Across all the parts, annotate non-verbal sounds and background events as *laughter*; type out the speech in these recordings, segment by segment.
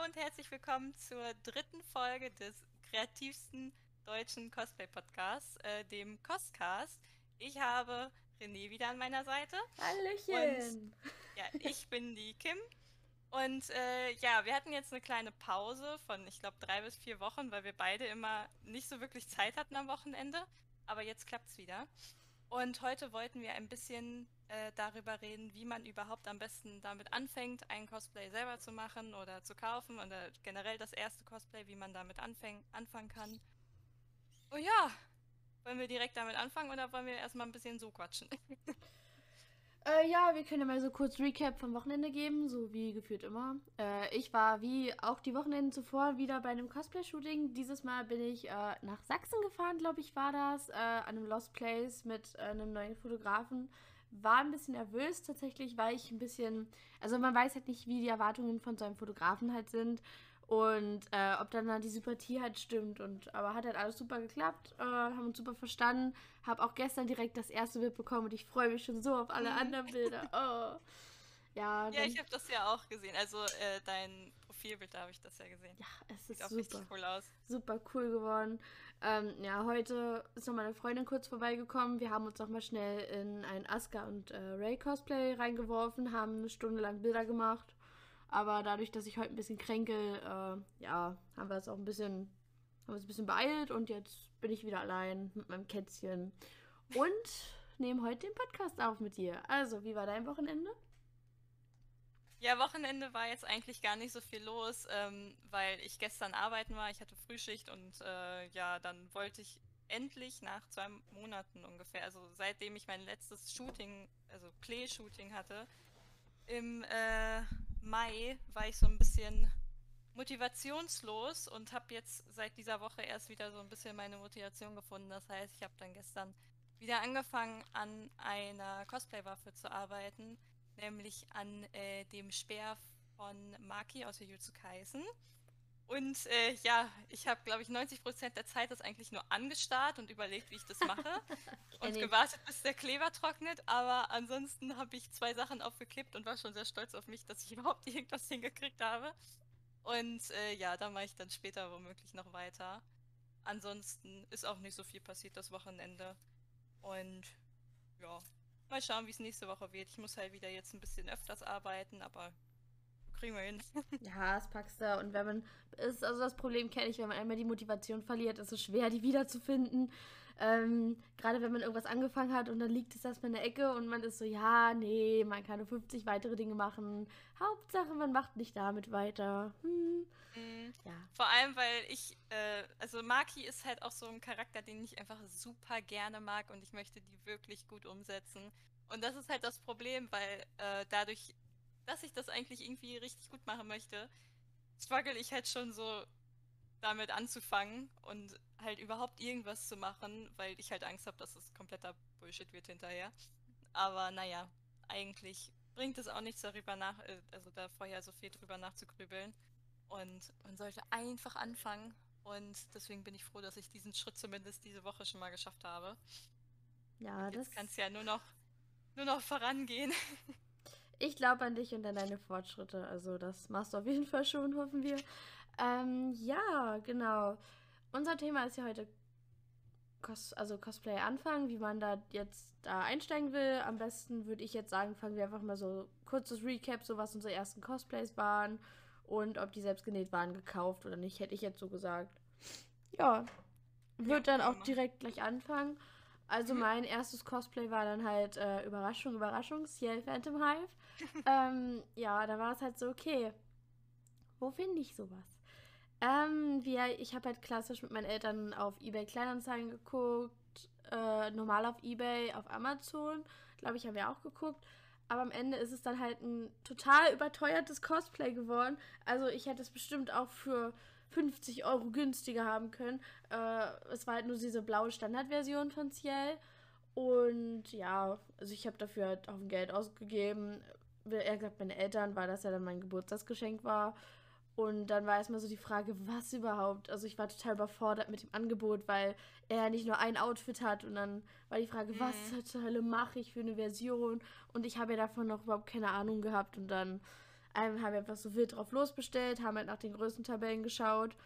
Hallo und herzlich willkommen zur dritten Folge des kreativsten deutschen Cosplay-Podcasts, äh, dem Coscast. Ich habe René wieder an meiner Seite. Hallöchen! Und, ja, ich bin die Kim. Und äh, ja, wir hatten jetzt eine kleine Pause von, ich glaube, drei bis vier Wochen, weil wir beide immer nicht so wirklich Zeit hatten am Wochenende. Aber jetzt klappt es wieder. Und heute wollten wir ein bisschen äh, darüber reden, wie man überhaupt am besten damit anfängt, ein Cosplay selber zu machen oder zu kaufen oder generell das erste Cosplay, wie man damit anfäng anfangen kann. Oh ja, wollen wir direkt damit anfangen oder wollen wir erstmal ein bisschen so quatschen? *laughs* Äh, ja, wir können ja mal so kurz Recap vom Wochenende geben, so wie gefühlt immer. Äh, ich war wie auch die Wochenenden zuvor wieder bei einem Cosplay-Shooting. Dieses Mal bin ich äh, nach Sachsen gefahren, glaube ich, war das, äh, an einem Lost Place mit äh, einem neuen Fotografen. War ein bisschen nervös tatsächlich, weil ich ein bisschen, also man weiß halt nicht, wie die Erwartungen von so einem Fotografen halt sind und äh, ob dann, dann die Sympathie halt stimmt. Und aber hat halt alles super geklappt, äh, haben uns super verstanden. Habe auch gestern direkt das erste Bild bekommen und ich freue mich schon so auf alle anderen Bilder. *laughs* Oh. Ja, ja ich habe das ja auch gesehen. Also äh, dein Profilbild, da habe ich das ja gesehen. Ja, es ist Sieht super cool aus. Super cool geworden. Ähm, ja, heute ist noch meine Freundin kurz vorbeigekommen. Wir haben uns noch mal schnell in ein Asuka und äh, Ray Cosplay reingeworfen, haben eine Stunde lang Bilder gemacht aber dadurch, dass ich heute ein bisschen kränkel, äh, ja, haben wir es auch ein bisschen, haben ein bisschen beeilt und jetzt bin ich wieder allein mit meinem Kätzchen und nehme heute den Podcast auf mit dir. Also, wie war dein Wochenende? Ja, Wochenende war jetzt eigentlich gar nicht so viel los, ähm, weil ich gestern arbeiten war. Ich hatte Frühschicht und äh, ja, dann wollte ich endlich nach zwei Monaten ungefähr, also seitdem ich mein letztes Shooting, also Klee-Shooting hatte, im äh, Mai war ich so ein bisschen motivationslos und habe jetzt seit dieser Woche erst wieder so ein bisschen meine Motivation gefunden. Das heißt, ich habe dann gestern wieder angefangen, an einer Cosplay-Waffe zu arbeiten, nämlich an äh, dem Speer von Maki aus Jujutsu Kaisen. Und äh, ja, ich habe, glaube ich, 90 Prozent der Zeit das eigentlich nur angestarrt und überlegt, wie ich das mache. *laughs* und gewartet, bis der Kleber trocknet. Aber ansonsten habe ich zwei Sachen aufgeklebt und war schon sehr stolz auf mich, dass ich *laughs* überhaupt irgendwas hingekriegt habe. Und äh, ja, da mache ich dann später womöglich noch weiter. Ansonsten ist auch nicht so viel passiert das Wochenende. Und ja, mal schauen, wie es nächste Woche wird. Ich muss halt wieder jetzt ein bisschen öfters arbeiten, aber kriegen wir hin. *laughs* ja, das packst du. Und wenn man, ist, also das Problem kenne ich, wenn man einmal die Motivation verliert, ist es schwer, die wiederzufinden. Ähm, Gerade wenn man irgendwas angefangen hat und dann liegt es erstmal in der Ecke und man ist so, ja, nee, man kann nur 50 weitere Dinge machen. Hauptsache, man macht nicht damit weiter. Hm. Mhm. Ja. Vor allem, weil ich, äh, also Maki ist halt auch so ein Charakter, den ich einfach super gerne mag und ich möchte die wirklich gut umsetzen. Und das ist halt das Problem, weil äh, dadurch dass ich das eigentlich irgendwie richtig gut machen möchte, struggle ich halt schon so damit anzufangen und halt überhaupt irgendwas zu machen, weil ich halt Angst habe, dass es kompletter Bullshit wird hinterher. Aber naja, eigentlich bringt es auch nichts darüber nach, äh, also da vorher so viel drüber nachzugrübeln. Und man sollte einfach anfangen. Und deswegen bin ich froh, dass ich diesen Schritt zumindest diese Woche schon mal geschafft habe. Ja, und jetzt kann es ja nur noch, nur noch vorangehen. *laughs* Ich glaube an dich und an deine Fortschritte. Also das machst du auf jeden Fall schon, hoffen wir. Ähm, ja, genau. Unser Thema ist ja heute Cos also Cosplay anfangen, wie man da jetzt da einsteigen will. Am besten würde ich jetzt sagen, fangen wir einfach mal so kurzes Recap, so was unsere ersten Cosplays waren und ob die selbst genäht waren, gekauft oder nicht, hätte ich jetzt so gesagt. Ja, wird ja, dann auch direkt gleich anfangen. Also mhm. mein erstes Cosplay war dann halt äh, Überraschung, Überraschung, Ciel Phantom Hive. *laughs* ähm, ja, da war es halt so, okay, wo finde ich sowas? Ähm, wir, ich habe halt klassisch mit meinen Eltern auf eBay Kleinanzeigen geguckt, äh, normal auf eBay, auf Amazon, glaube ich, haben wir auch geguckt. Aber am Ende ist es dann halt ein total überteuertes Cosplay geworden. Also ich hätte es bestimmt auch für 50 Euro günstiger haben können. Äh, es war halt nur diese blaue Standardversion von Ciel. Und ja, also ich habe dafür halt auch Geld ausgegeben. Eher gesagt, meine Eltern, weil das ja dann mein Geburtstagsgeschenk war. Und dann war erstmal so die Frage, was überhaupt? Also ich war total überfordert mit dem Angebot, weil er nicht nur ein Outfit hat. Und dann war die Frage, mhm. was zur Hölle mache ich für eine Version? Und ich habe ja davon noch überhaupt keine Ahnung gehabt. Und dann ähm, haben wir einfach so wild drauf losbestellt, haben halt nach den größten Tabellen geschaut,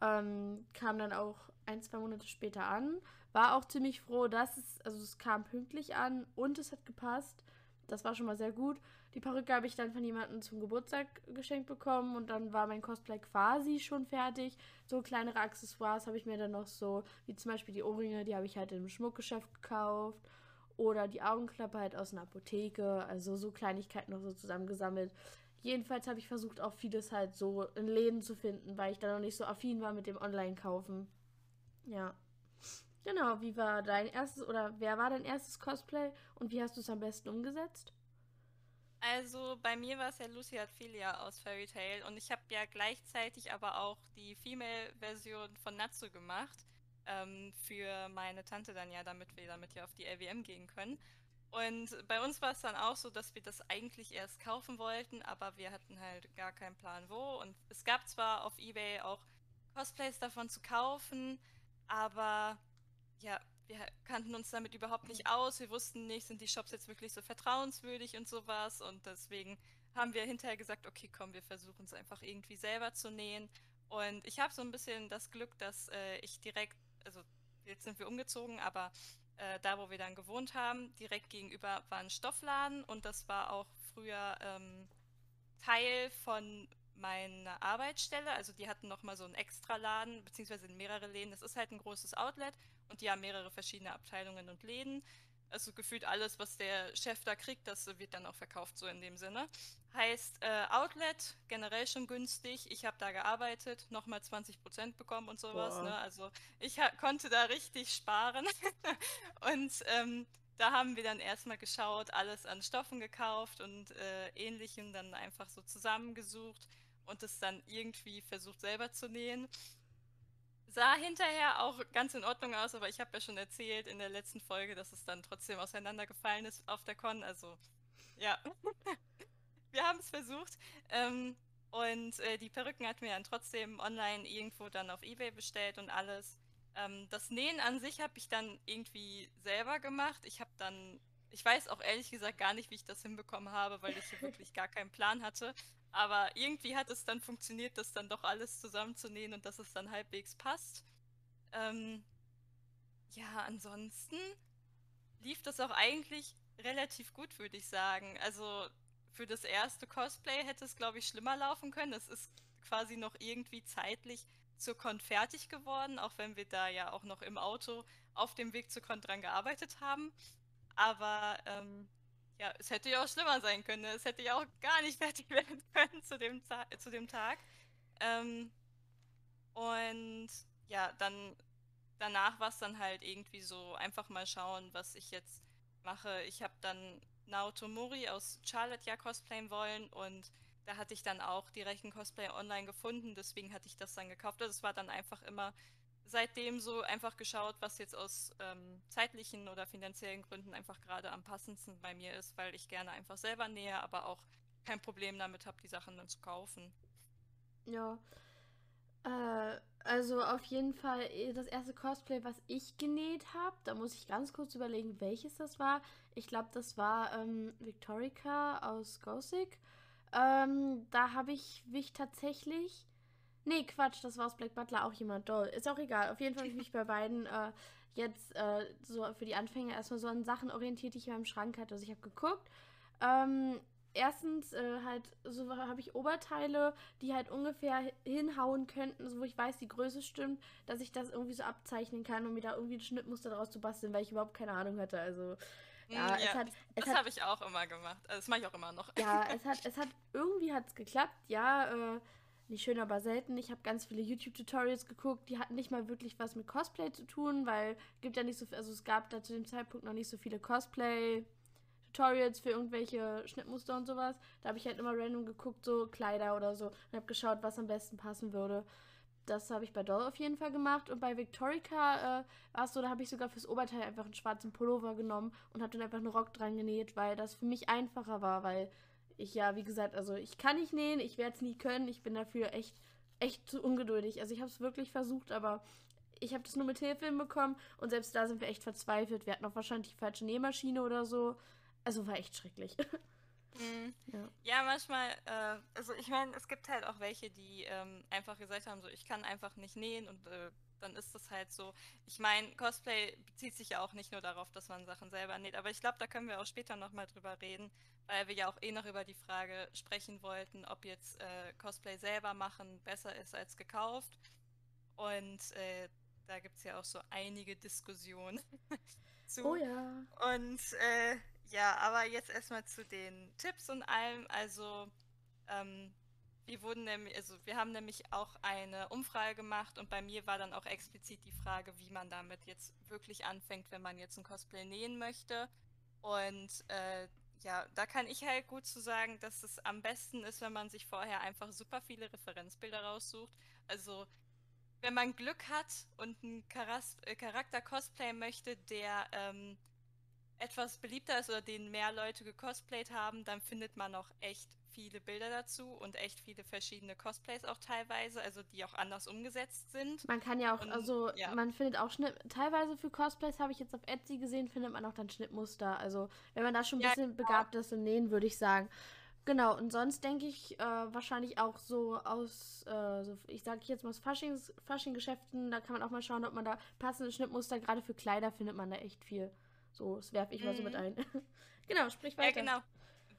ähm, kam dann auch ein, zwei Monate später an. War auch ziemlich froh, dass es, also es kam pünktlich an und es hat gepasst. Das war schon mal sehr gut. Die Perücke habe ich dann von jemandem zum Geburtstag geschenkt bekommen und dann war mein Cosplay quasi schon fertig. So kleinere Accessoires habe ich mir dann noch so, wie zum Beispiel die Ohrringe, die habe ich halt im Schmuckgeschäft gekauft. Oder die Augenklappe halt aus einer Apotheke. Also so Kleinigkeiten noch so zusammengesammelt. Jedenfalls habe ich versucht, auch vieles halt so in Läden zu finden, weil ich da noch nicht so affin war mit dem Online-Kaufen. Ja. Genau, wie war dein erstes oder wer war dein erstes Cosplay und wie hast du es am besten umgesetzt? Also bei mir war es ja Lucia Filia aus Fairy Tail und ich habe ja gleichzeitig aber auch die Female-Version von Natsu gemacht ähm, für meine Tante dann ja, damit wir damit ja auf die LWM gehen können. Und bei uns war es dann auch so, dass wir das eigentlich erst kaufen wollten, aber wir hatten halt gar keinen Plan wo. Und es gab zwar auf eBay auch Cosplays davon zu kaufen, aber ja, wir kannten uns damit überhaupt nicht aus. Wir wussten nicht, sind die Shops jetzt wirklich so vertrauenswürdig und sowas. Und deswegen haben wir hinterher gesagt, okay, komm, wir versuchen es einfach irgendwie selber zu nähen. Und ich habe so ein bisschen das Glück, dass äh, ich direkt, also jetzt sind wir umgezogen, aber äh, da, wo wir dann gewohnt haben, direkt gegenüber war ein Stoffladen und das war auch früher ähm, Teil von meiner Arbeitsstelle. Also die hatten nochmal so einen Extraladen, beziehungsweise mehrere Läden. Das ist halt ein großes Outlet und die haben mehrere verschiedene Abteilungen und Läden. Also gefühlt alles, was der Chef da kriegt, das wird dann auch verkauft, so in dem Sinne. Heißt äh, Outlet, generell schon günstig. Ich habe da gearbeitet, nochmal 20% bekommen und sowas. Ne? Also ich konnte da richtig sparen. *laughs* und ähm, da haben wir dann erstmal geschaut, alles an Stoffen gekauft und äh, ähnlichem dann einfach so zusammengesucht und es dann irgendwie versucht selber zu nähen sah hinterher auch ganz in Ordnung aus, aber ich habe ja schon erzählt in der letzten Folge, dass es dann trotzdem auseinandergefallen ist auf der Con. Also ja, *laughs* wir haben es versucht. Ähm, und äh, die Perücken hatten wir dann trotzdem online irgendwo dann auf eBay bestellt und alles. Ähm, das Nähen an sich habe ich dann irgendwie selber gemacht. Ich habe dann, ich weiß auch ehrlich gesagt gar nicht, wie ich das hinbekommen habe, weil ich hier wirklich gar keinen Plan hatte. Aber irgendwie hat es dann funktioniert, das dann doch alles zusammenzunähen und dass es dann halbwegs passt. Ähm, ja, ansonsten lief das auch eigentlich relativ gut, würde ich sagen. Also für das erste Cosplay hätte es, glaube ich, schlimmer laufen können. Es ist quasi noch irgendwie zeitlich zur Con fertig geworden, auch wenn wir da ja auch noch im Auto auf dem Weg zur Con dran gearbeitet haben. Aber ähm, ja, es hätte ja auch schlimmer sein können. Ne? Es hätte ja auch gar nicht *laughs* fertig werden können zu dem, zu dem Tag. Ähm, und ja, dann danach war es dann halt irgendwie so einfach mal schauen, was ich jetzt mache. Ich habe dann Naoto Mori aus Charlotte ja cosplayen wollen und da hatte ich dann auch direkt ein Cosplay online gefunden, deswegen hatte ich das dann gekauft. Also es war dann einfach immer seitdem so einfach geschaut, was jetzt aus ähm, zeitlichen oder finanziellen Gründen einfach gerade am passendsten bei mir ist, weil ich gerne einfach selber nähe, aber auch kein Problem damit habe, die Sachen dann zu kaufen. Ja. Äh, also auf jeden Fall äh, das erste Cosplay, was ich genäht habe. Da muss ich ganz kurz überlegen, welches das war. Ich glaube, das war ähm, Victorica aus Gothic. Ähm, da habe ich mich tatsächlich Nee, Quatsch, das war aus Black Butler auch jemand doll. Ist auch egal. Auf jeden Fall habe ich mich bei beiden äh, jetzt äh, so für die Anfänger erstmal so an Sachen orientiert, die ich in meinem Schrank hatte. Also ich habe geguckt. Ähm, erstens äh, halt, so habe ich Oberteile, die halt ungefähr hinhauen könnten, so wo ich weiß, die Größe stimmt, dass ich das irgendwie so abzeichnen kann, um mir da irgendwie ein Schnittmuster daraus zu basteln, weil ich überhaupt keine Ahnung hatte. Also ja, mm, ja, hat, das habe ich auch immer gemacht. Also, das mache ich auch immer noch. Ja, es hat, es hat irgendwie hat's geklappt. Ja, äh, nicht schön, aber selten. Ich habe ganz viele YouTube-Tutorials geguckt, die hatten nicht mal wirklich was mit Cosplay zu tun, weil gibt ja nicht so also es gab da zu dem Zeitpunkt noch nicht so viele Cosplay-Tutorials für irgendwelche Schnittmuster und sowas. Da habe ich halt immer random geguckt, so Kleider oder so, und habe geschaut, was am besten passen würde. Das habe ich bei Doll auf jeden Fall gemacht. Und bei Victorica äh, war es so, da habe ich sogar fürs Oberteil einfach einen schwarzen Pullover genommen und habe dann einfach einen Rock dran genäht, weil das für mich einfacher war, weil ich ja, wie gesagt, also ich kann nicht nähen, ich werde es nie können. Ich bin dafür echt, echt zu ungeduldig. Also ich habe es wirklich versucht, aber ich habe das nur mit Hilfe hinbekommen und selbst da sind wir echt verzweifelt. Wir hatten auch wahrscheinlich die falsche Nähmaschine oder so. Also war echt schrecklich. *laughs* Mhm. Ja. ja. manchmal, äh, also ich meine, es gibt halt auch welche, die ähm, einfach gesagt haben, so ich kann einfach nicht nähen und äh, dann ist das halt so. Ich meine, Cosplay bezieht sich ja auch nicht nur darauf, dass man Sachen selber näht, aber ich glaube, da können wir auch später nochmal drüber reden, weil wir ja auch eh noch über die Frage sprechen wollten, ob jetzt äh, Cosplay selber machen besser ist als gekauft. Und äh, da gibt es ja auch so einige Diskussionen *laughs* zu. Oh ja. Und äh, ja, aber jetzt erstmal zu den Tipps und allem. Also, ähm, wir wurden nämlich, also wir haben nämlich auch eine Umfrage gemacht und bei mir war dann auch explizit die Frage, wie man damit jetzt wirklich anfängt, wenn man jetzt ein Cosplay nähen möchte. Und äh, ja, da kann ich halt gut zu sagen, dass es am besten ist, wenn man sich vorher einfach super viele Referenzbilder raussucht. Also wenn man Glück hat und einen äh, Charakter Cosplay möchte, der ähm, etwas beliebter ist oder den mehr Leute gecosplayt haben, dann findet man auch echt viele Bilder dazu und echt viele verschiedene Cosplays auch teilweise, also die auch anders umgesetzt sind. Man kann ja auch, und, also ja. man findet auch Schnitt, teilweise für Cosplays habe ich jetzt auf Etsy gesehen, findet man auch dann Schnittmuster. Also wenn man da schon ein ja, bisschen genau. begabt ist im Nähen, würde ich sagen. Genau, und sonst denke ich äh, wahrscheinlich auch so aus, äh, so, ich sage jetzt mal aus Faschings, Fasching-Geschäften, da kann man auch mal schauen, ob man da passende Schnittmuster, gerade für Kleider findet man da echt viel. So, das werfe ich mhm. mal so mit mhm. ein. *laughs* genau, sprich weiter. Ja, genau.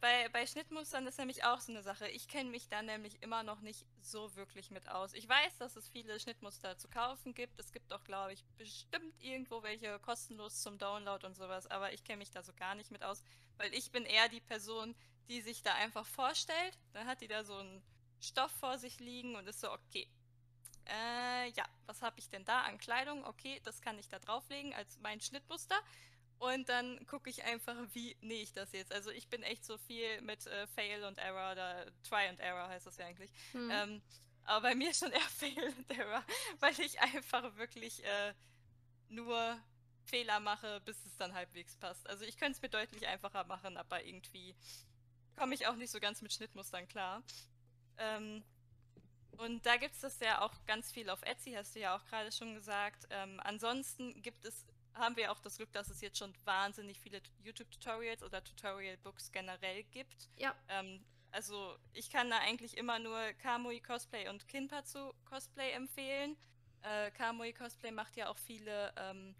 Bei, bei Schnittmustern ist nämlich auch so eine Sache. Ich kenne mich da nämlich immer noch nicht so wirklich mit aus. Ich weiß, dass es viele Schnittmuster zu kaufen gibt. Es gibt auch, glaube ich, bestimmt irgendwo welche kostenlos zum Download und sowas, aber ich kenne mich da so gar nicht mit aus, weil ich bin eher die Person, die sich da einfach vorstellt. Dann hat die da so einen Stoff vor sich liegen und ist so, okay, äh, ja, was habe ich denn da an Kleidung? Okay, das kann ich da drauflegen als mein Schnittmuster. Und dann gucke ich einfach, wie nähe ich das jetzt. Also ich bin echt so viel mit äh, Fail und Error oder Try and Error heißt das ja eigentlich. Hm. Ähm, aber bei mir schon eher *laughs* Fail und Error, weil ich einfach wirklich äh, nur Fehler mache, bis es dann halbwegs passt. Also ich könnte es mir deutlich einfacher machen, aber irgendwie komme ich auch nicht so ganz mit Schnittmustern klar. Ähm, und da gibt es das ja auch ganz viel auf Etsy, hast du ja auch gerade schon gesagt. Ähm, ansonsten gibt es haben wir auch das Glück, dass es jetzt schon wahnsinnig viele YouTube-Tutorials oder Tutorial-Books generell gibt. Ja. Ähm, also ich kann da eigentlich immer nur Kamui Cosplay und Kinpatsu Cosplay empfehlen. Äh, Kamui Cosplay macht ja auch viele ähm,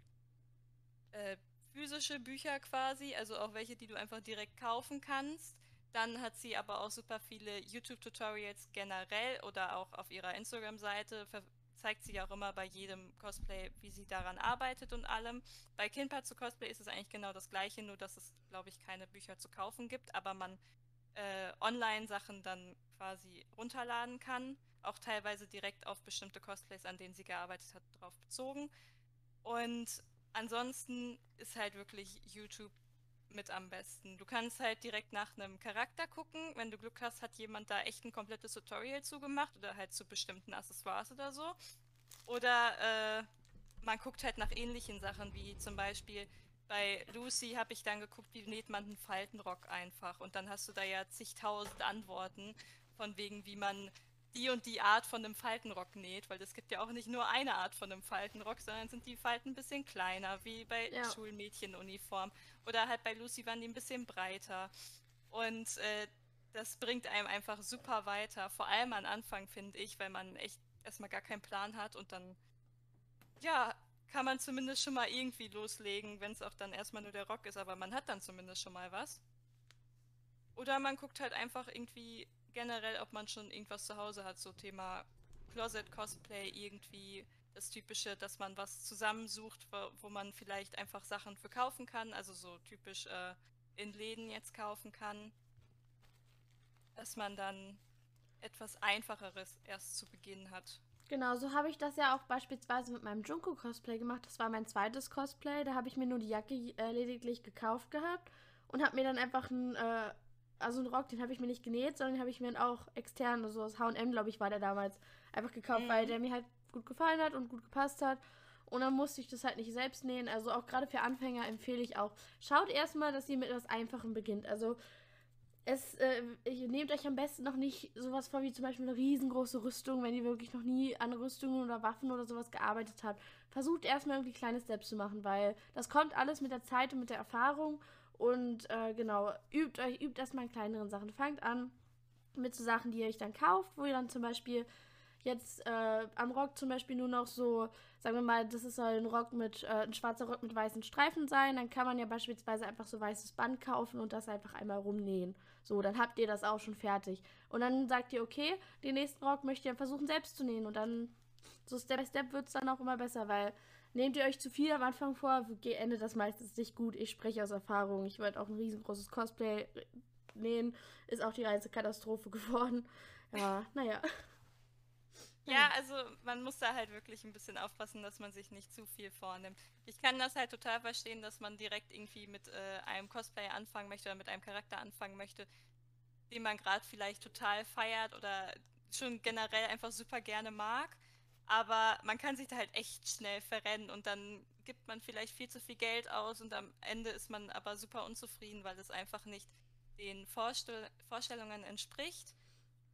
äh, physische Bücher quasi, also auch welche, die du einfach direkt kaufen kannst. Dann hat sie aber auch super viele YouTube-Tutorials generell oder auch auf ihrer Instagram-Seite zeigt sie auch immer bei jedem Cosplay, wie sie daran arbeitet und allem. Bei Kinpad zu Cosplay ist es eigentlich genau das gleiche, nur dass es, glaube ich, keine Bücher zu kaufen gibt, aber man äh, Online-Sachen dann quasi runterladen kann. Auch teilweise direkt auf bestimmte Cosplays, an denen sie gearbeitet hat, drauf bezogen. Und ansonsten ist halt wirklich YouTube mit am besten. Du kannst halt direkt nach einem Charakter gucken. Wenn du Glück hast, hat jemand da echt ein komplettes Tutorial zugemacht oder halt zu bestimmten Accessoires oder so. Oder äh, man guckt halt nach ähnlichen Sachen, wie zum Beispiel bei Lucy habe ich dann geguckt, wie näht man einen Faltenrock einfach. Und dann hast du da ja zigtausend Antworten von wegen, wie man die und die Art von einem Faltenrock näht, weil es gibt ja auch nicht nur eine Art von einem Faltenrock, sondern sind die Falten ein bisschen kleiner, wie bei ja. Schulmädchenuniform. Oder halt bei Lucy waren die ein bisschen breiter. Und äh, das bringt einem einfach super weiter. Vor allem am Anfang, finde ich, weil man echt erstmal gar keinen Plan hat und dann, ja, kann man zumindest schon mal irgendwie loslegen, wenn es auch dann erstmal nur der Rock ist, aber man hat dann zumindest schon mal was. Oder man guckt halt einfach irgendwie generell, ob man schon irgendwas zu Hause hat, so Thema Closet-Cosplay, irgendwie das Typische, dass man was zusammensucht, wo, wo, man vielleicht einfach Sachen verkaufen kann, also so typisch äh, in Läden jetzt kaufen kann, dass man dann etwas Einfacheres erst zu Beginn hat. Genau, so habe ich das ja auch beispielsweise mit meinem Junko-Cosplay gemacht. Das war mein zweites Cosplay. Da habe ich mir nur die Jacke äh, lediglich gekauft gehabt und habe mir dann einfach ein äh, also einen Rock, den habe ich mir nicht genäht, sondern den habe ich mir auch extern, also aus H&M, glaube ich, war der damals, einfach gekauft, mhm. weil der mir halt gut gefallen hat und gut gepasst hat. Und dann musste ich das halt nicht selbst nähen. Also auch gerade für Anfänger empfehle ich auch, schaut erstmal, dass ihr mit etwas Einfachem beginnt. Also es, äh, ihr nehmt euch am besten noch nicht sowas vor wie zum Beispiel eine riesengroße Rüstung, wenn ihr wirklich noch nie an Rüstungen oder Waffen oder sowas gearbeitet habt. Versucht erstmal irgendwie kleine Steps zu machen, weil das kommt alles mit der Zeit und mit der Erfahrung Und äh, genau, übt euch, übt erstmal in kleineren Sachen. Fangt an mit so Sachen, die ihr euch dann kauft, wo ihr dann zum Beispiel jetzt äh, am Rock zum Beispiel nur noch so, sagen wir mal, das ist soll ein Rock mit, äh, ein schwarzer Rock mit weißen Streifen sein, dann kann man ja beispielsweise einfach so weißes Band kaufen und das einfach einmal rumnähen. So, dann habt ihr das auch schon fertig. Und dann sagt ihr, okay, den nächsten Rock möchte ihr versuchen selbst zu nähen und dann so Step by Step wird es dann auch immer besser, weil nehmt ihr euch zu viel am Anfang vor, endet das meistens nicht gut. Ich spreche aus Erfahrung. Ich wollte auch ein riesengroßes Cosplay nähen, ist auch die reinste Katastrophe *laughs* geworden. Ja, naja. Ja, also man muss da halt wirklich ein bisschen aufpassen, dass man sich nicht zu viel vornimmt. Ich kann das halt total verstehen, dass man direkt irgendwie mit äh, einem Cosplay anfangen möchte oder mit einem Charakter anfangen möchte, den man gerade vielleicht total feiert oder schon generell einfach super gerne mag. Aber man kann sich da halt echt schnell verrennen und dann gibt man vielleicht viel zu viel Geld aus und am Ende ist man aber super unzufrieden, weil es einfach nicht den Vorstell Vorstellungen entspricht.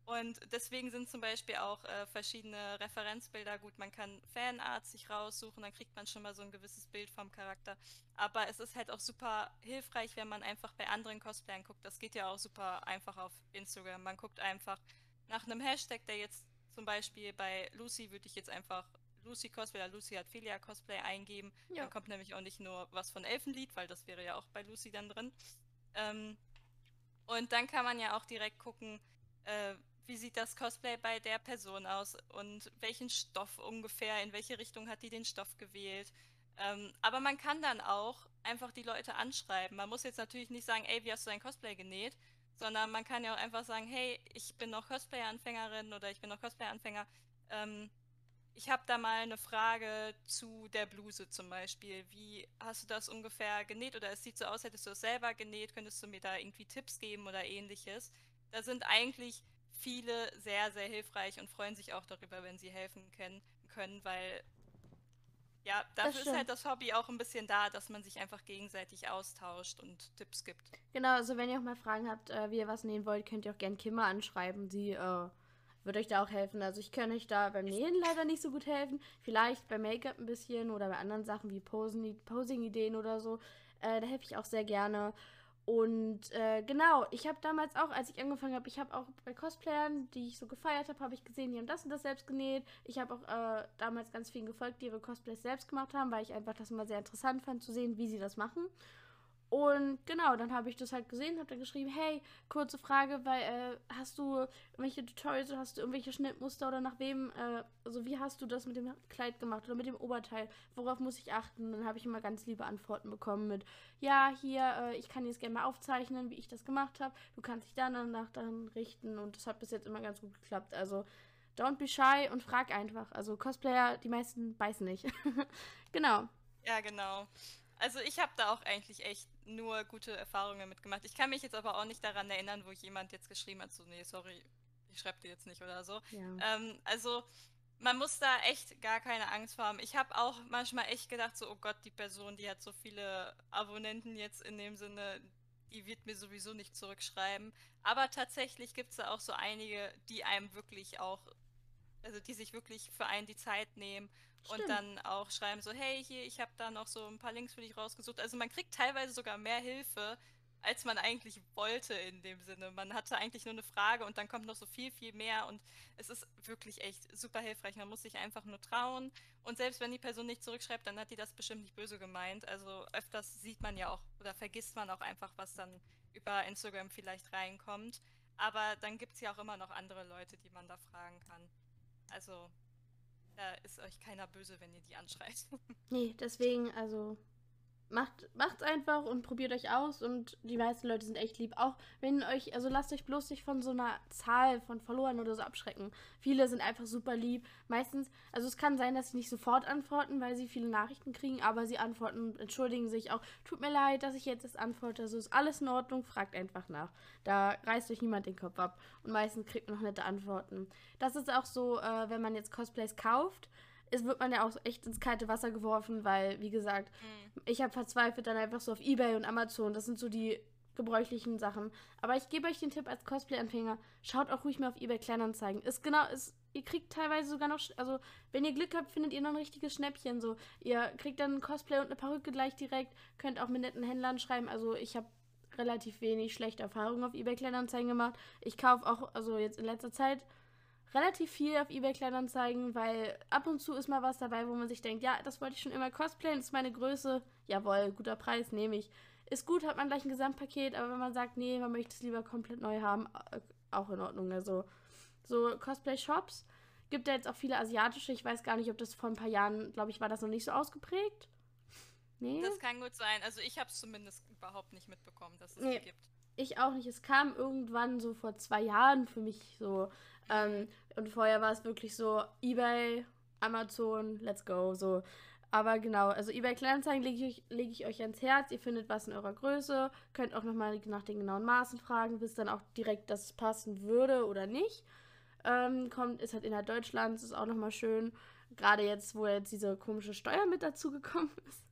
Und deswegen sind zum Beispiel auch äh, verschiedene Referenzbilder gut. Man kann Fanart sich raussuchen, dann kriegt man schon mal so ein gewisses Bild vom Charakter. Aber es ist halt auch super hilfreich, wenn man einfach bei anderen Cosplayern guckt. Das geht ja auch super einfach auf Instagram. Man guckt einfach nach einem Hashtag, der jetzt zum Beispiel bei Lucy würde ich jetzt einfach Lucy Cosplay oder Lucy hat Filia Cosplay eingeben. Ja. Dann kommt nämlich auch nicht nur was von Elfenlied, weil das wäre ja auch bei Lucy dann drin. Ähm, und dann kann man ja auch direkt gucken, äh, wie sieht das Cosplay bei der Person aus und welchen Stoff ungefähr, in welche Richtung hat die den Stoff gewählt. Ähm, aber man kann dann auch einfach die Leute anschreiben. Man muss jetzt natürlich nicht sagen, ey, wie hast du dein Cosplay genäht, sondern man kann ja auch einfach sagen, hey, ich bin noch Cosplay-Anfängerin oder ich bin noch Cosplay-Anfänger. Ähm, ich habe da mal eine Frage zu der Bluse zum Beispiel. Wie hast du das ungefähr genäht? Oder es sieht so aus, hättest du es selber genäht. Könntest du mir da irgendwie Tipps geben oder ähnliches? Da sind eigentlich viele sehr, sehr hilfreich und freuen sich auch darüber, wenn sie helfen können, können weil ja, dafür ist halt das Hobby auch ein bisschen da, dass man sich einfach gegenseitig austauscht und Tipps gibt. Genau, also wenn ihr auch mal Fragen habt, äh, wie ihr was nähen wollt, könnt ihr auch gerne Kimmer anschreiben. Sie äh, wird euch da auch helfen. Also ich kann euch da beim Nähen leider nicht so gut helfen. Vielleicht beim Make-up ein bisschen oder bei anderen Sachen wie Posing-Ideen oder so. Äh, da helfe ich auch sehr gerne. Und äh, genau, ich habe damals auch, als ich angefangen habe, ich habe auch bei Cosplayern, die ich so gefeiert habe, habe ich gesehen, die haben das und das selbst genäht. Ich habe auch äh, damals ganz vielen gefolgt, die ihre Cosplays selbst gemacht haben, weil ich einfach das immer sehr interessant fand zu sehen, wie sie das machen. Und genau, dann habe ich das halt gesehen, habe dann geschrieben, hey, kurze Frage, weil äh, hast du irgendwelche Tutorials hast du irgendwelche Schnittmuster oder nach wem, äh, also wie hast du das mit dem Kleid gemacht oder mit dem Oberteil? Worauf muss ich achten? Und dann habe ich immer ganz liebe Antworten bekommen mit, ja, hier, äh, ich kann jetzt gerne mal aufzeichnen, wie ich das gemacht habe. Du kannst dich dann danach dann richten und das hat bis jetzt immer ganz gut geklappt. Also don't be shy und frag einfach. Also Cosplayer, die meisten beißen nicht. *laughs* genau. Ja, genau. Also ich habe da auch eigentlich echt nur gute Erfahrungen mitgemacht. Ich kann mich jetzt aber auch nicht daran erinnern, wo jemand jetzt geschrieben hat, so, nee, sorry, ich schreibe dir jetzt nicht oder so. Ja. Ähm, also man muss da echt gar keine Angst vor haben. Ich habe auch manchmal echt gedacht, so, oh Gott, die Person, die hat so viele Abonnenten jetzt in dem Sinne, die wird mir sowieso nicht zurückschreiben. Aber tatsächlich gibt es da auch so einige, die einem wirklich auch, also die sich wirklich für einen die Zeit nehmen Stimmt. und dann auch schreiben so, hey, hier, ich habe da noch so ein paar Links für dich rausgesucht. Also man kriegt teilweise sogar mehr Hilfe, als man eigentlich wollte in dem Sinne. Man hatte eigentlich nur eine Frage und dann kommt noch so viel, viel mehr und es ist wirklich echt super hilfreich. Man muss sich einfach nur trauen und selbst wenn die Person nicht zurückschreibt, dann hat die das bestimmt nicht böse gemeint. Also öfters sieht man ja auch oder vergisst man auch einfach, was dann über Instagram vielleicht reinkommt. Aber dann gibt es ja auch immer noch andere Leute, die man da fragen kann. Also da ist euch keiner böse, wenn ihr die anschreit. nee, deswegen, also macht macht's einfach und probiert euch aus und die meisten Leute sind echt lieb. Auch wenn euch, also lasst euch bloß nicht von so einer Zahl von verloren oder so abschrecken. Viele sind einfach super lieb. Meistens, also es kann sein, dass sie nicht sofort antworten, weil sie viele Nachrichten kriegen, aber sie antworten und entschuldigen sich auch. Tut mir leid, dass ich jetzt das antworte. Also ist alles in Ordnung, fragt einfach nach. Da reißt euch niemand den Kopf ab. Und meistens kriegt man noch nette Antworten. Das ist auch so, äh, wenn man jetzt Cosplays kauft es wird man ja auch echt ins kalte Wasser geworfen, weil, wie gesagt, mhm. ich habe verzweifelt dann einfach so auf Ebay und Amazon. Das sind so die gebräuchlichen Sachen. Aber ich gebe euch den Tipp als Cosplay-Anfänger, schaut auch ruhig mal auf eBay Kleinanzeigen. Ist genau, ist, ihr kriegt teilweise sogar noch, also wenn ihr Glück habt, findet ihr noch ein richtiges Schnäppchen. So, ihr kriegt dann ein Cosplay und eine Perücke gleich direkt, könnt auch mit netten Händlern schreiben. Also ich habe relativ wenig schlechte Erfahrungen auf eBay Kleinanzeigen gemacht. Ich kaufe auch, also jetzt in letzter Zeit relativ viel auf eBay Kleinanzeigen, weil ab und zu ist mal was dabei, wo man sich denkt, ja, das wollte ich schon immer cosplayen, ist meine Größe. Jawohl, guter Preis, nehme ich. Ist gut, hat man gleich ein Gesamtpaket, aber wenn man sagt, nee, man möchte es lieber komplett neu haben, äh, auch in Ordnung. Also, so Cosplay-Shops gibt ja jetzt auch viele asiatische. Ich weiß gar nicht, ob das vor ein paar Jahren, glaube ich, war das noch nicht so ausgeprägt. Nee. Das kann gut sein. Also, ich habe es zumindest überhaupt nicht mitbekommen, dass es nee. gibt. Ich auch nicht. Es kam irgendwann so vor zwei Jahren für mich so. Ähm, und vorher war es wirklich so eBay, Amazon, let's go. So. Aber genau, also eBay Kleinanzeigen lege ich, leg ich euch ans Herz. Ihr findet was in eurer Größe. Könnt auch nochmal nach den genauen Maßen fragen, bis dann auch direkt das passen würde oder nicht. Ähm, kommt, ist halt innerhalb Deutschlands, ist auch nochmal schön. Gerade jetzt, wo jetzt diese komische Steuer mit dazu gekommen ist.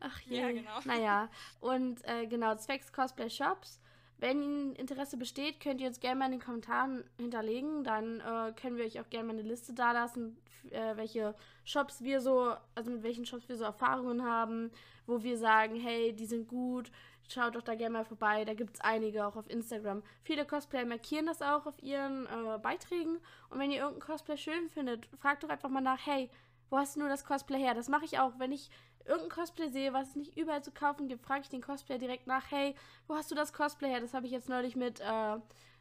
Ach je. Ja, genau. Naja. Und äh, genau, zwecks Cosplay Shops wenn Interesse besteht, könnt ihr uns gerne mal in den Kommentaren hinterlegen. Dann äh, können wir euch auch gerne mal eine Liste dalassen, äh, welche Shops wir so, also mit welchen Shops wir so Erfahrungen haben, wo wir sagen, hey, die sind gut, schaut doch da gerne mal vorbei. Da gibt es einige auch auf Instagram. Viele Cosplayer markieren das auch auf ihren äh, Beiträgen. Und wenn ihr irgendein Cosplay schön findet, fragt doch einfach mal nach, hey, wo hast du nur das Cosplay her? Das mache ich auch, wenn ich irgendein Cosplay sehe, was es nicht überall zu kaufen gibt, frage ich den Cosplayer direkt nach, hey, wo hast du das Cosplay her? Das habe ich jetzt neulich mit äh,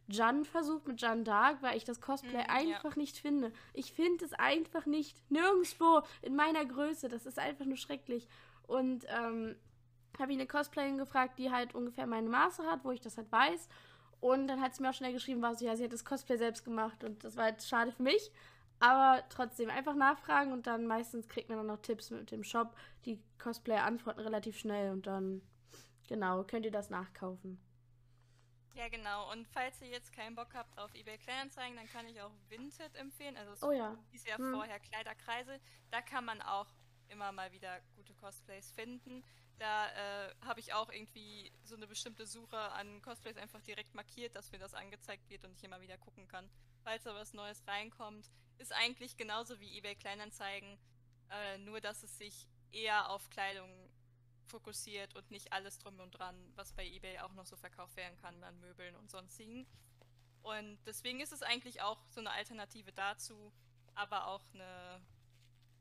Jan versucht, mit Jan Dark, weil ich das Cosplay mm, einfach ja. nicht finde. Ich finde es einfach nicht. Nirgendwo in meiner Größe. Das ist einfach nur schrecklich. Und ähm, habe ich eine Cosplayerin gefragt, die halt ungefähr meine Maße hat, wo ich das halt weiß. Und dann hat sie mir auch schnell geschrieben, war so, ja, sie hat das Cosplay selbst gemacht und das war jetzt schade für mich. Aber trotzdem einfach nachfragen und dann meistens kriegt man dann noch Tipps mit dem Shop. Die Cosplayer antworten relativ schnell und dann, genau, könnt ihr das nachkaufen. Ja, genau. Und falls ihr jetzt keinen Bock habt auf eBay Kleinanzeigen, dann kann ich auch Vinted empfehlen. Also es oh ja. hieß ja hm. vorher Kleiderkreise. Da kann man auch immer mal wieder gute Cosplays finden. Da äh, habe ich auch irgendwie so eine bestimmte Suche an Cosplays einfach direkt markiert, dass mir das angezeigt wird und ich immer wieder gucken kann, falls da was Neues reinkommt. Ist eigentlich genauso wie eBay Kleinanzeigen, äh, nur dass es sich eher auf Kleidung fokussiert und nicht alles drum und dran, was bei eBay auch noch so verkauft werden kann an Möbeln und sonstigen. Und deswegen ist es eigentlich auch so eine Alternative dazu, aber auch eine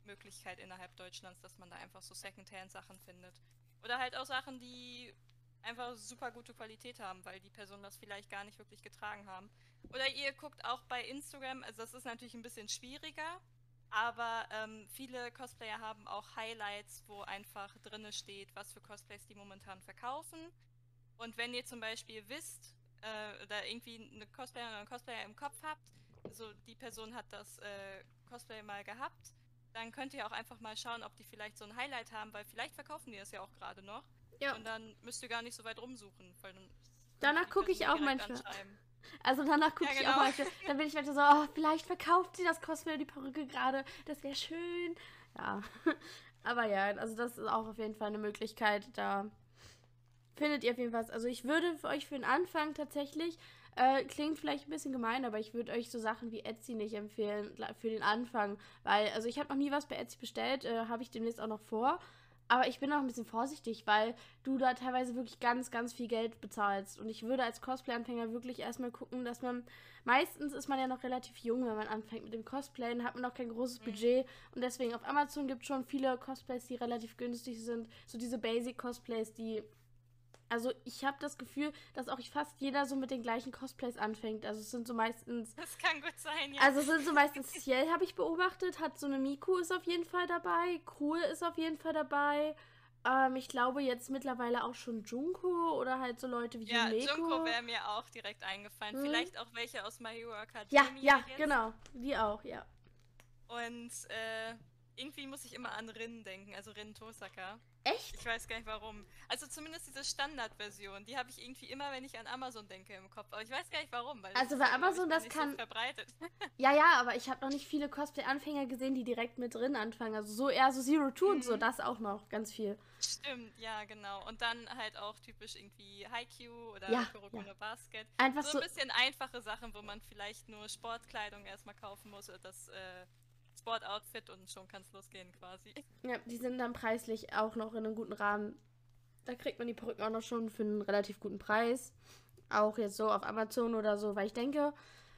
Möglichkeit innerhalb Deutschlands, dass man da einfach so Secondhand-Sachen findet. Oder halt auch Sachen, die einfach super gute Qualität haben, weil die Personen das vielleicht gar nicht wirklich getragen haben. Oder ihr guckt auch bei Instagram, also das ist natürlich ein bisschen schwieriger, aber ähm, viele Cosplayer haben auch Highlights, wo einfach drinne steht, was für Cosplays die momentan verkaufen. Und wenn ihr zum Beispiel wisst, äh, oder irgendwie eine Cosplayer oder einen Cosplayer im Kopf habt, so die Person hat das äh, Cosplay mal gehabt, dann könnt ihr auch einfach mal schauen, ob die vielleicht so ein Highlight haben, weil vielleicht verkaufen die das ja auch gerade noch. Ja. Und dann müsst ihr gar nicht so weit rumsuchen. Weil dann danach gucke ich auch manchmal. Also danach gucke ja, genau. ich auch genau. manchmal. Dann bin ich weiter so, oh, vielleicht verkauft sie das Cosplay die Perücke gerade. Das wäre schön. Ja. *laughs* Aber ja, also das ist auch auf jeden Fall eine Möglichkeit. Da findet ihr auf jeden Fall was. Also ich würde für euch für den Anfang tatsächlich, äh, klingt vielleicht ein bisschen gemein, aber ich würde euch so Sachen wie Etsy nicht empfehlen für den Anfang. Weil, also ich habe noch nie was bei Etsy bestellt, äh, habe ich demnächst auch noch vor. Aber ich bin auch ein bisschen vorsichtig, weil du da teilweise wirklich ganz, ganz viel Geld bezahlst. Und ich würde als Cosplay-Anfänger wirklich erstmal gucken, dass man. Meistens ist man ja noch relativ jung, wenn man anfängt mit dem Cosplayen, hat man noch kein großes mhm. Budget. Und deswegen auf Amazon gibt es schon viele Cosplays, die relativ günstig sind. So diese Basic-Cosplays, die also ich habe das Gefühl, dass auch fast jeder so mit den gleichen Cosplays anfängt. Also es sind so meistens. Das kann gut sein, ja. Also es sind so meistens Ciel, habe ich beobachtet, hat so eine Miku ist auf jeden Fall dabei, Cool ist auf jeden Fall dabei. Ähm, ich glaube jetzt mittlerweile auch schon Junko oder halt so Leute wie ja, Yumeko. Junko wäre mir auch direkt eingefallen. Hm. Vielleicht auch welche aus My Hero Academia. Ja, ja, jetzt. genau. Die auch, ja. Und äh, irgendwie muss ich immer an Rin denken, also Rin Tosaka. Echt? Ich weiß gar nicht warum. Also zumindest diese Standardversion, die habe ich irgendwie immer, wenn ich an Amazon denke, im Kopf. Aber ich weiß gar nicht warum. also bei Amazon, das kann. So verbreitet. *laughs* Ja, ja, aber ich habe noch nicht viele Cosplay-Anfänger gesehen, die direkt mit drin anfangen. Also so eher so Zero Two mhm. und so, mhm. das auch noch ganz viel. Stimmt, ja, genau. Und dann halt auch typisch irgendwie Haikyuu oder ja, Kuroko ja. Basket. Einfach so, so ein bisschen einfache Sachen, wo man vielleicht nur Sportkleidung erstmal kaufen muss oder das äh, Sportoutfit und schon kann es losgehen quasi. Ja, die sind dann preislich auch noch in einem guten Rahmen. Da kriegt man die Perücken auch noch schon für einen relativ guten Preis. Auch jetzt so auf Amazon oder so, weil ich denke,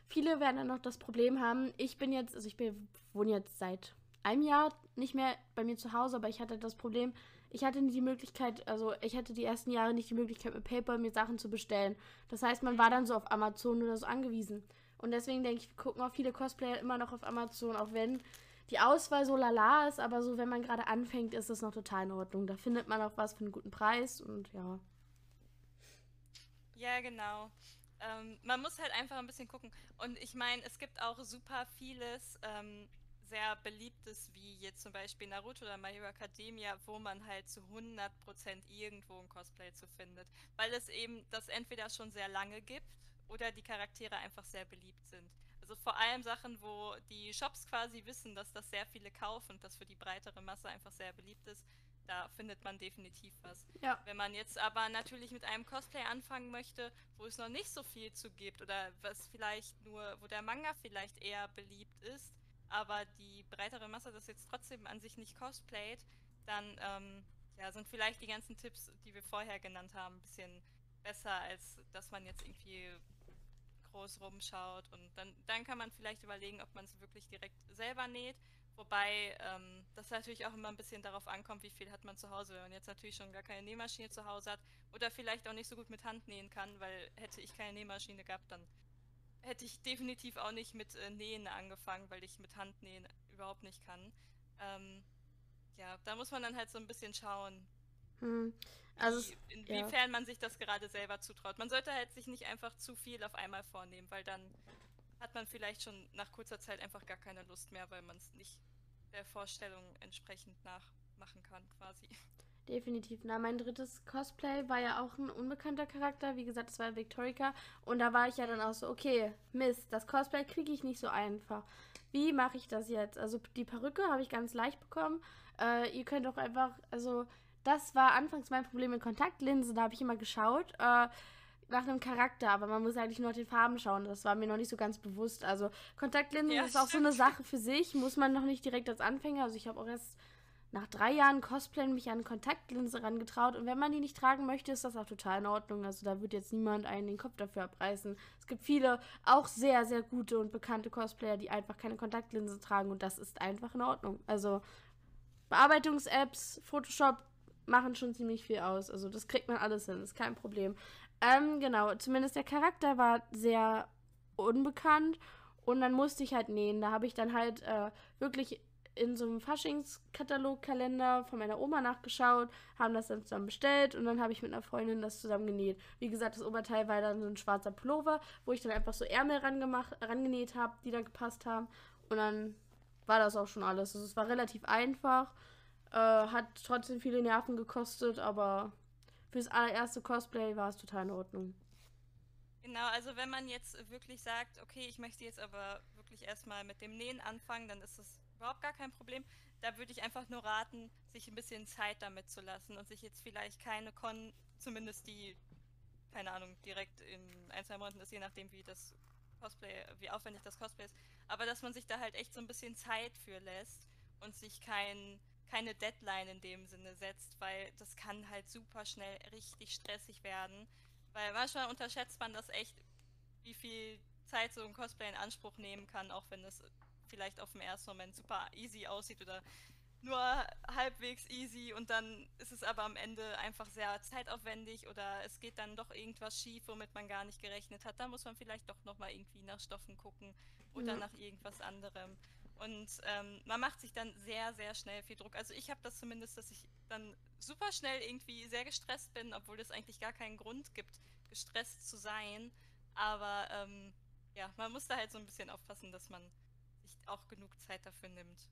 viele werden dann noch das Problem haben. Ich bin jetzt, also ich bin, wohne jetzt seit einem Jahr nicht mehr bei mir zu Hause, aber ich hatte das Problem, ich hatte nie die Möglichkeit, also ich hatte die ersten Jahre nicht die Möglichkeit mit PayPal mir Sachen zu bestellen. Das heißt, man war dann so auf Amazon oder so angewiesen. Und deswegen denke ich, gucken auch viele Cosplayer immer noch auf Amazon, auch wenn die Auswahl so lala ist, aber so, wenn man gerade anfängt, ist es noch total in Ordnung. Da findet man auch was für einen guten Preis und ja. Ja, genau. Ähm, man muss halt einfach ein bisschen gucken. Und ich meine, es gibt auch super vieles ähm, sehr beliebtes, wie jetzt zum Beispiel Naruto oder My Hero Academia, wo man halt zu 100% irgendwo ein Cosplay zu findet. Weil es eben das entweder schon sehr lange gibt oder die Charaktere einfach sehr beliebt sind. Also vor allem Sachen, wo die Shops quasi wissen, dass das sehr viele kaufen und das für die breitere Masse einfach sehr beliebt ist, da findet man definitiv was. Ja. Wenn man jetzt aber natürlich mit einem Cosplay anfangen möchte, wo es noch nicht so viel zu gibt oder was vielleicht nur, wo der Manga vielleicht eher beliebt ist, aber die breitere Masse das jetzt trotzdem an sich nicht cosplayt, dann ähm, ja, sind vielleicht die ganzen Tipps, die wir vorher genannt haben, ein bisschen besser, als dass man jetzt irgendwie groß rumschaut. Und dann, dann kann man vielleicht überlegen, ob man es wirklich direkt selber näht. Wobei ähm, das natürlich auch immer ein bisschen darauf ankommt, wie viel hat man zu Hause. Wenn man jetzt natürlich schon gar keine Nähmaschine zu Hause hat oder vielleicht auch nicht so gut mit Hand nähen kann, weil hätte ich keine Nähmaschine gehabt, dann hätte ich definitiv auch nicht mit äh, Nähen angefangen, weil ich mit Hand nähen überhaupt nicht kann. Ähm, ja, da muss man dann halt so ein bisschen schauen, hm. Also Wie, inwiefern ja. man sich das gerade selber zutraut. Man sollte halt sich nicht einfach zu viel auf einmal vornehmen, weil dann hat man vielleicht schon nach kurzer Zeit einfach gar keine Lust mehr, weil man es nicht der Vorstellung entsprechend nachmachen kann, quasi. Definitiv. Na, mein drittes Cosplay war ja auch ein unbekannter Charakter. Wie gesagt, es war Victorica. Und da war ich ja dann auch so, okay, Mist, das Cosplay kriege ich nicht so einfach. Wie mache ich das jetzt? Also die Perücke habe ich ganz leicht bekommen. Äh, ihr könnt auch einfach, also das war anfangs mein Problem mit Kontaktlinsen. Da habe ich immer geschaut äh, nach einem Charakter, aber man muss eigentlich nur nach den Farben schauen. Das war mir noch nicht so ganz bewusst. Also Kontaktlinsen ja, ist auch stimmt. so eine Sache für sich. Muss man noch nicht direkt als Anfänger. Also ich habe auch erst nach drei Jahren Cosplay mich an Kontaktlinse rangetraut. Und wenn man die nicht tragen möchte, ist das auch total in Ordnung. Also da wird jetzt niemand einen den Kopf dafür abreißen. Es gibt viele, auch sehr, sehr gute und bekannte Cosplayer, die einfach keine Kontaktlinse tragen. Und das ist einfach in Ordnung. Also Bearbeitungs-Apps, Photoshop, machen schon ziemlich viel aus. Also das kriegt man alles hin, ist kein Problem. Ähm, genau, zumindest der Charakter war sehr unbekannt und dann musste ich halt nähen. Da habe ich dann halt äh, wirklich in so einem Faschingskatalogkalender von meiner Oma nachgeschaut, haben das dann zusammen bestellt und dann habe ich mit einer Freundin das zusammen genäht. Wie gesagt, das Oberteil war dann so ein schwarzer Pullover, wo ich dann einfach so Ärmel rangemacht, rangenäht habe, die dann gepasst haben und dann war das auch schon alles. Also es war relativ einfach. Äh, hat trotzdem viele Nerven gekostet, aber fürs allererste Cosplay war es total in Ordnung. Genau, also wenn man jetzt wirklich sagt, okay, ich möchte jetzt aber wirklich erstmal mit dem Nähen anfangen, dann ist das überhaupt gar kein Problem. Da würde ich einfach nur raten, sich ein bisschen Zeit damit zu lassen und sich jetzt vielleicht keine Con, zumindest die, keine Ahnung, direkt in ein, zwei Monaten ist, je nachdem wie das Cosplay, wie aufwendig das Cosplay ist, aber dass man sich da halt echt so ein bisschen Zeit für lässt und sich kein keine Deadline in dem Sinne setzt, weil das kann halt super schnell richtig stressig werden. Weil manchmal unterschätzt man das echt, wie viel Zeit so ein Cosplay in Anspruch nehmen kann, auch wenn es vielleicht auf dem ersten Moment super easy aussieht oder nur halbwegs easy und dann ist es aber am Ende einfach sehr zeitaufwendig oder es geht dann doch irgendwas schief, womit man gar nicht gerechnet hat. Da muss man vielleicht doch nochmal irgendwie nach Stoffen gucken oder mhm. nach irgendwas anderem. Und ähm, man macht sich dann sehr, sehr schnell viel Druck. Also ich habe das zumindest, dass ich dann super schnell irgendwie sehr gestresst bin, obwohl es eigentlich gar keinen Grund gibt, gestresst zu sein. Aber ähm, ja, man muss da halt so ein bisschen aufpassen, dass man sich auch genug Zeit dafür nimmt.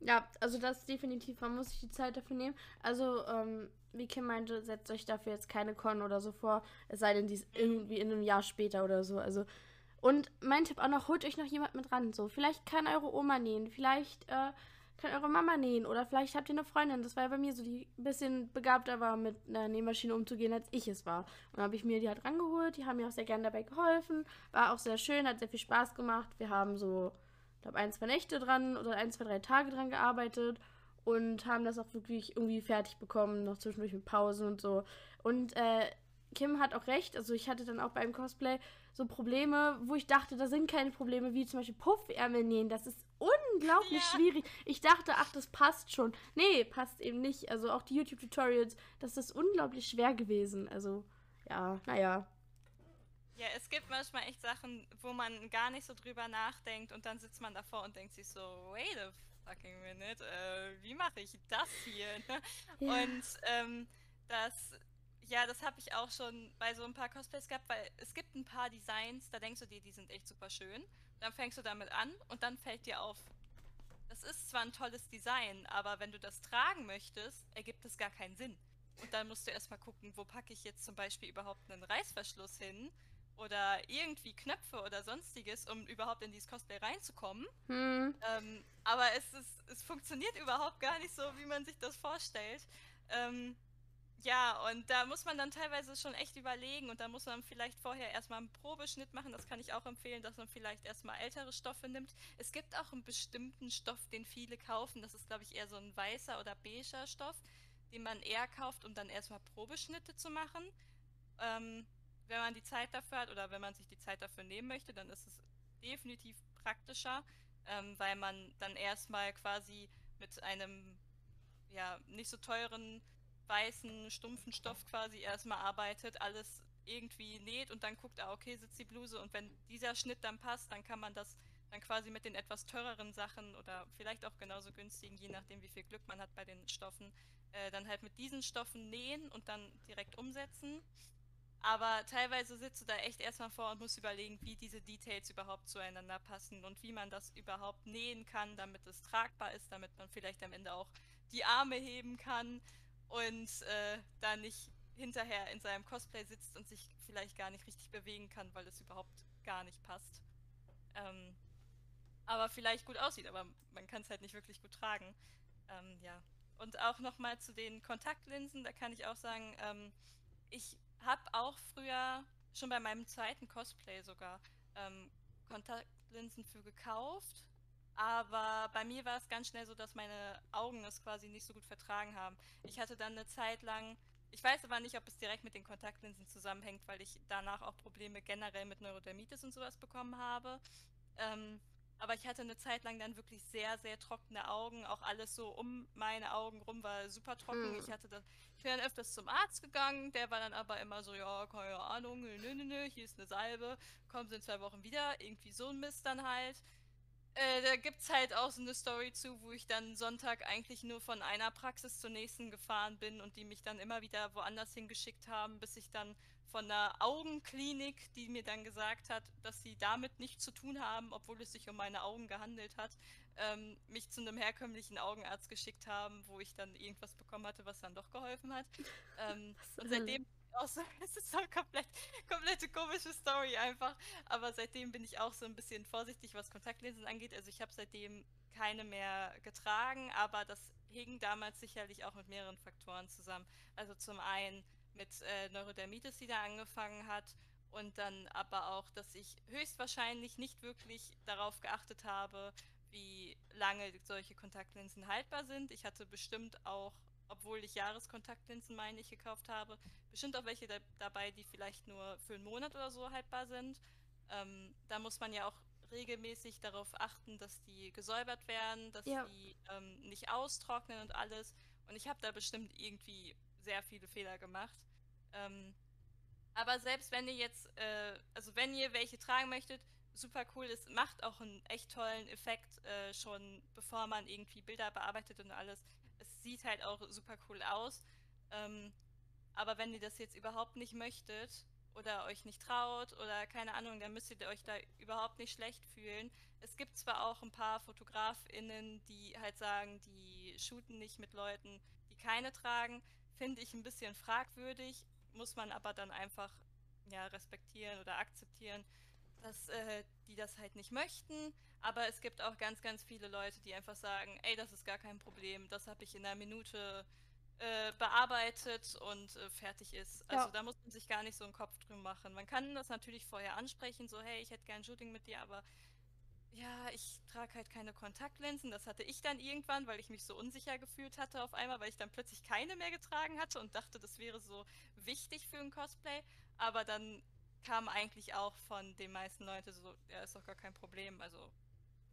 Ja, also das definitiv, man muss sich die Zeit dafür nehmen. Also, ähm, wie Kim meinte, setzt euch dafür jetzt keine Con oder so vor, es sei denn, die ist irgendwie in einem Jahr später oder so. Also, und mein Tipp auch noch, holt euch noch jemand mit ran. So, vielleicht kann eure Oma nähen, vielleicht äh, kann eure Mama nähen oder vielleicht habt ihr eine Freundin. Das war ja bei mir so, die ein bisschen begabter war, mit einer Nähmaschine umzugehen, als ich es war. Und dann habe ich mir die halt rangeholt, die haben mir auch sehr gerne dabei geholfen. War auch sehr schön, hat sehr viel Spaß gemacht. Wir haben so glaube, ein, zwei Nächte dran oder ein, zwei, drei Tage dran gearbeitet und haben das auch wirklich irgendwie fertig bekommen, noch zwischendurch mit Pausen und so. Und äh, Kim hat auch recht, also ich hatte dann auch beim Cosplay so Probleme, wo ich dachte, da sind keine Probleme, wie zum Beispiel Puffärmel nähen. Das ist unglaublich ja. schwierig. Ich dachte, ach, das passt schon. Nee, passt eben nicht. Also auch die YouTube-Tutorials, das ist unglaublich schwer gewesen. Also, ja, naja. Ja, es gibt manchmal echt Sachen, wo man gar nicht so drüber nachdenkt und dann sitzt man davor und denkt sich so, wait a fucking minute, äh, wie mache ich das hier? *laughs* Ja. Und ähm, das, ja, das habe ich auch schon bei so ein paar Cosplays gehabt, weil es gibt ein paar Designs, da denkst du dir, die sind echt super schön. Dann fängst du damit an und dann fällt dir auf, das ist zwar ein tolles Design, aber wenn du das tragen möchtest, ergibt es gar keinen Sinn. Und dann musst du erstmal gucken, wo packe ich jetzt zum Beispiel überhaupt einen Reißverschluss hin oder irgendwie Knöpfe oder sonstiges, um überhaupt in dieses Cosplay reinzukommen. Hm. Ähm, aber es, ist, es funktioniert überhaupt gar nicht so, wie man sich das vorstellt. Ähm, ja, und da muss man dann teilweise schon echt überlegen und da muss man vielleicht vorher erstmal einen Probeschnitt machen. Das kann ich auch empfehlen, dass man vielleicht erstmal ältere Stoffe nimmt. Es gibt auch einen bestimmten Stoff, den viele kaufen. Das ist, glaube ich, eher so ein weißer oder beiger Stoff, den man eher kauft, um dann erstmal Probeschnitte zu machen. Ähm, wenn man die Zeit dafür hat oder wenn man sich die Zeit dafür nehmen möchte, dann ist es definitiv praktischer, ähm, weil man dann erstmal quasi mit einem ja nicht so teuren weißen stumpfen Stoff quasi erstmal arbeitet, alles irgendwie näht und dann guckt, ah okay, sitzt die Bluse und wenn dieser Schnitt dann passt, dann kann man das dann quasi mit den etwas teureren Sachen oder vielleicht auch genauso günstigen, je nachdem wie viel Glück man hat bei den Stoffen, äh, dann halt mit diesen Stoffen nähen und dann direkt umsetzen. Aber teilweise sitzt du da echt erstmal vor und musst überlegen, wie diese Details überhaupt zueinander passen und wie man das überhaupt nähen kann, damit es tragbar ist, damit man vielleicht am Ende auch die Arme heben kann und äh, da nicht hinterher in seinem Cosplay sitzt und sich vielleicht gar nicht richtig bewegen kann, weil es überhaupt gar nicht passt. Ähm, aber vielleicht gut aussieht, aber man kann es halt nicht wirklich gut tragen. Ähm, ja. Und auch nochmal zu den Kontaktlinsen, da kann ich auch sagen, ähm, ich habe auch früher, schon bei meinem zweiten Cosplay sogar, ähm, Kontaktlinsen für gekauft. Aber bei mir war es ganz schnell so, dass meine Augen es quasi nicht so gut vertragen haben. Ich hatte dann eine Zeit lang, ich weiß aber nicht, ob es direkt mit den Kontaktlinsen zusammenhängt, weil ich danach auch Probleme generell mit Neurodermitis und sowas bekommen habe. Ähm, aber ich hatte eine Zeit lang dann wirklich sehr, sehr trockene Augen. Auch alles so um meine Augen rum war super trocken. Mhm. Ich hatte das, ich bin dann öfters zum Arzt gegangen, der war dann aber immer so, ja, keine Ahnung, nö, nö, nö, hier ist eine Salbe, kommen sie in zwei Wochen wieder, irgendwie so ein Mist dann halt. Äh, da gibt's halt auch so eine Story zu, wo ich dann Sonntag eigentlich nur von einer Praxis zur nächsten gefahren bin und die mich dann immer wieder woanders hingeschickt haben, bis ich dann von einer Augenklinik, die mir dann gesagt hat, dass sie damit nichts zu tun haben, obwohl es sich um meine Augen gehandelt hat, ähm, mich zu einem herkömmlichen Augenarzt geschickt haben, wo ich dann irgendwas bekommen hatte, was dann doch geholfen hat. Ähm, *laughs* und seitdem so, *laughs* es ist so komplett, komplette komische Story einfach. Aber seitdem bin ich auch so ein bisschen vorsichtig, was Kontaktlinsen angeht. Also ich habe seitdem keine mehr getragen, aber das hing damals sicherlich auch mit mehreren Faktoren zusammen. Also zum einen mit äh, Neurodermitis, die da angefangen hat. Und dann aber auch, dass ich höchstwahrscheinlich nicht wirklich darauf geachtet habe, wie lange solche Kontaktlinsen haltbar sind. Ich hatte bestimmt auch, obwohl ich Jahreskontaktlinsen, meine ich, gekauft habe, bestimmt auch welche da dabei, die vielleicht nur für einen Monat oder so haltbar sind. Ähm, da muss man ja auch regelmäßig darauf achten, dass die gesäubert werden, dass ja. die ähm, nicht austrocknen und alles. Und ich habe da bestimmt irgendwie sehr viele Fehler gemacht. Ähm, aber selbst wenn ihr jetzt, äh, also wenn ihr welche tragen möchtet, super cool, es macht auch einen echt tollen Effekt äh, schon, bevor man irgendwie Bilder bearbeitet und alles. Es sieht halt auch super cool aus. Ähm, aber wenn ihr das jetzt überhaupt nicht möchtet oder euch nicht traut oder keine Ahnung, dann müsst ihr euch da überhaupt nicht schlecht fühlen. Es gibt zwar auch ein paar FotografInnen, die halt sagen, die shooten nicht mit Leuten, die keine tragen. Finde ich ein bisschen fragwürdig, muss man aber dann einfach ja, respektieren oder akzeptieren, dass äh, die das halt nicht möchten. Aber es gibt auch ganz, ganz viele Leute, die einfach sagen, ey, das ist gar kein Problem, das habe ich in einer Minute äh, bearbeitet und äh, fertig ist. Also ja. da muss man sich gar nicht so einen Kopf drüber machen. Man kann das natürlich vorher ansprechen, so hey, ich hätte gern Shooting mit dir, aber ja, ich trage halt keine Kontaktlinsen. Das hatte ich dann irgendwann, weil ich mich so unsicher gefühlt hatte auf einmal, weil ich dann plötzlich keine mehr getragen hatte und dachte, das wäre so wichtig für ein Cosplay. Aber dann kam eigentlich auch von den meisten Leuten so, ja, ist doch gar kein Problem. Also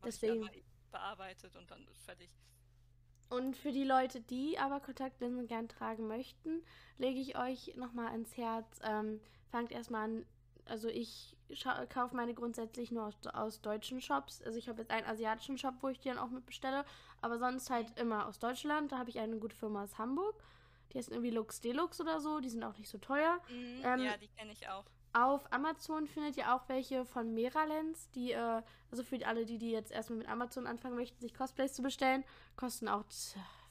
deswegen bearbeitet und dann ist fertig. Und für die Leute, die aber Kontaktlinsen gern tragen möchten, lege ich euch nochmal ins Herz. Ähm, fangt erstmal an, also ich kaufe meine grundsätzlich nur aus, aus deutschen Shops. Also ich habe jetzt einen asiatischen Shop, wo ich die dann auch mit bestelle, aber sonst halt immer aus Deutschland. Da habe ich eine gute Firma aus Hamburg. Die heißt irgendwie Lux Deluxe oder so. Die sind auch nicht so teuer. Mhm, ähm, ja, die kenne ich auch. Auf Amazon findet ihr auch welche von Meralens, die, äh, also für alle, die, die jetzt erstmal mit Amazon anfangen möchten, sich Cosplays zu bestellen, kosten auch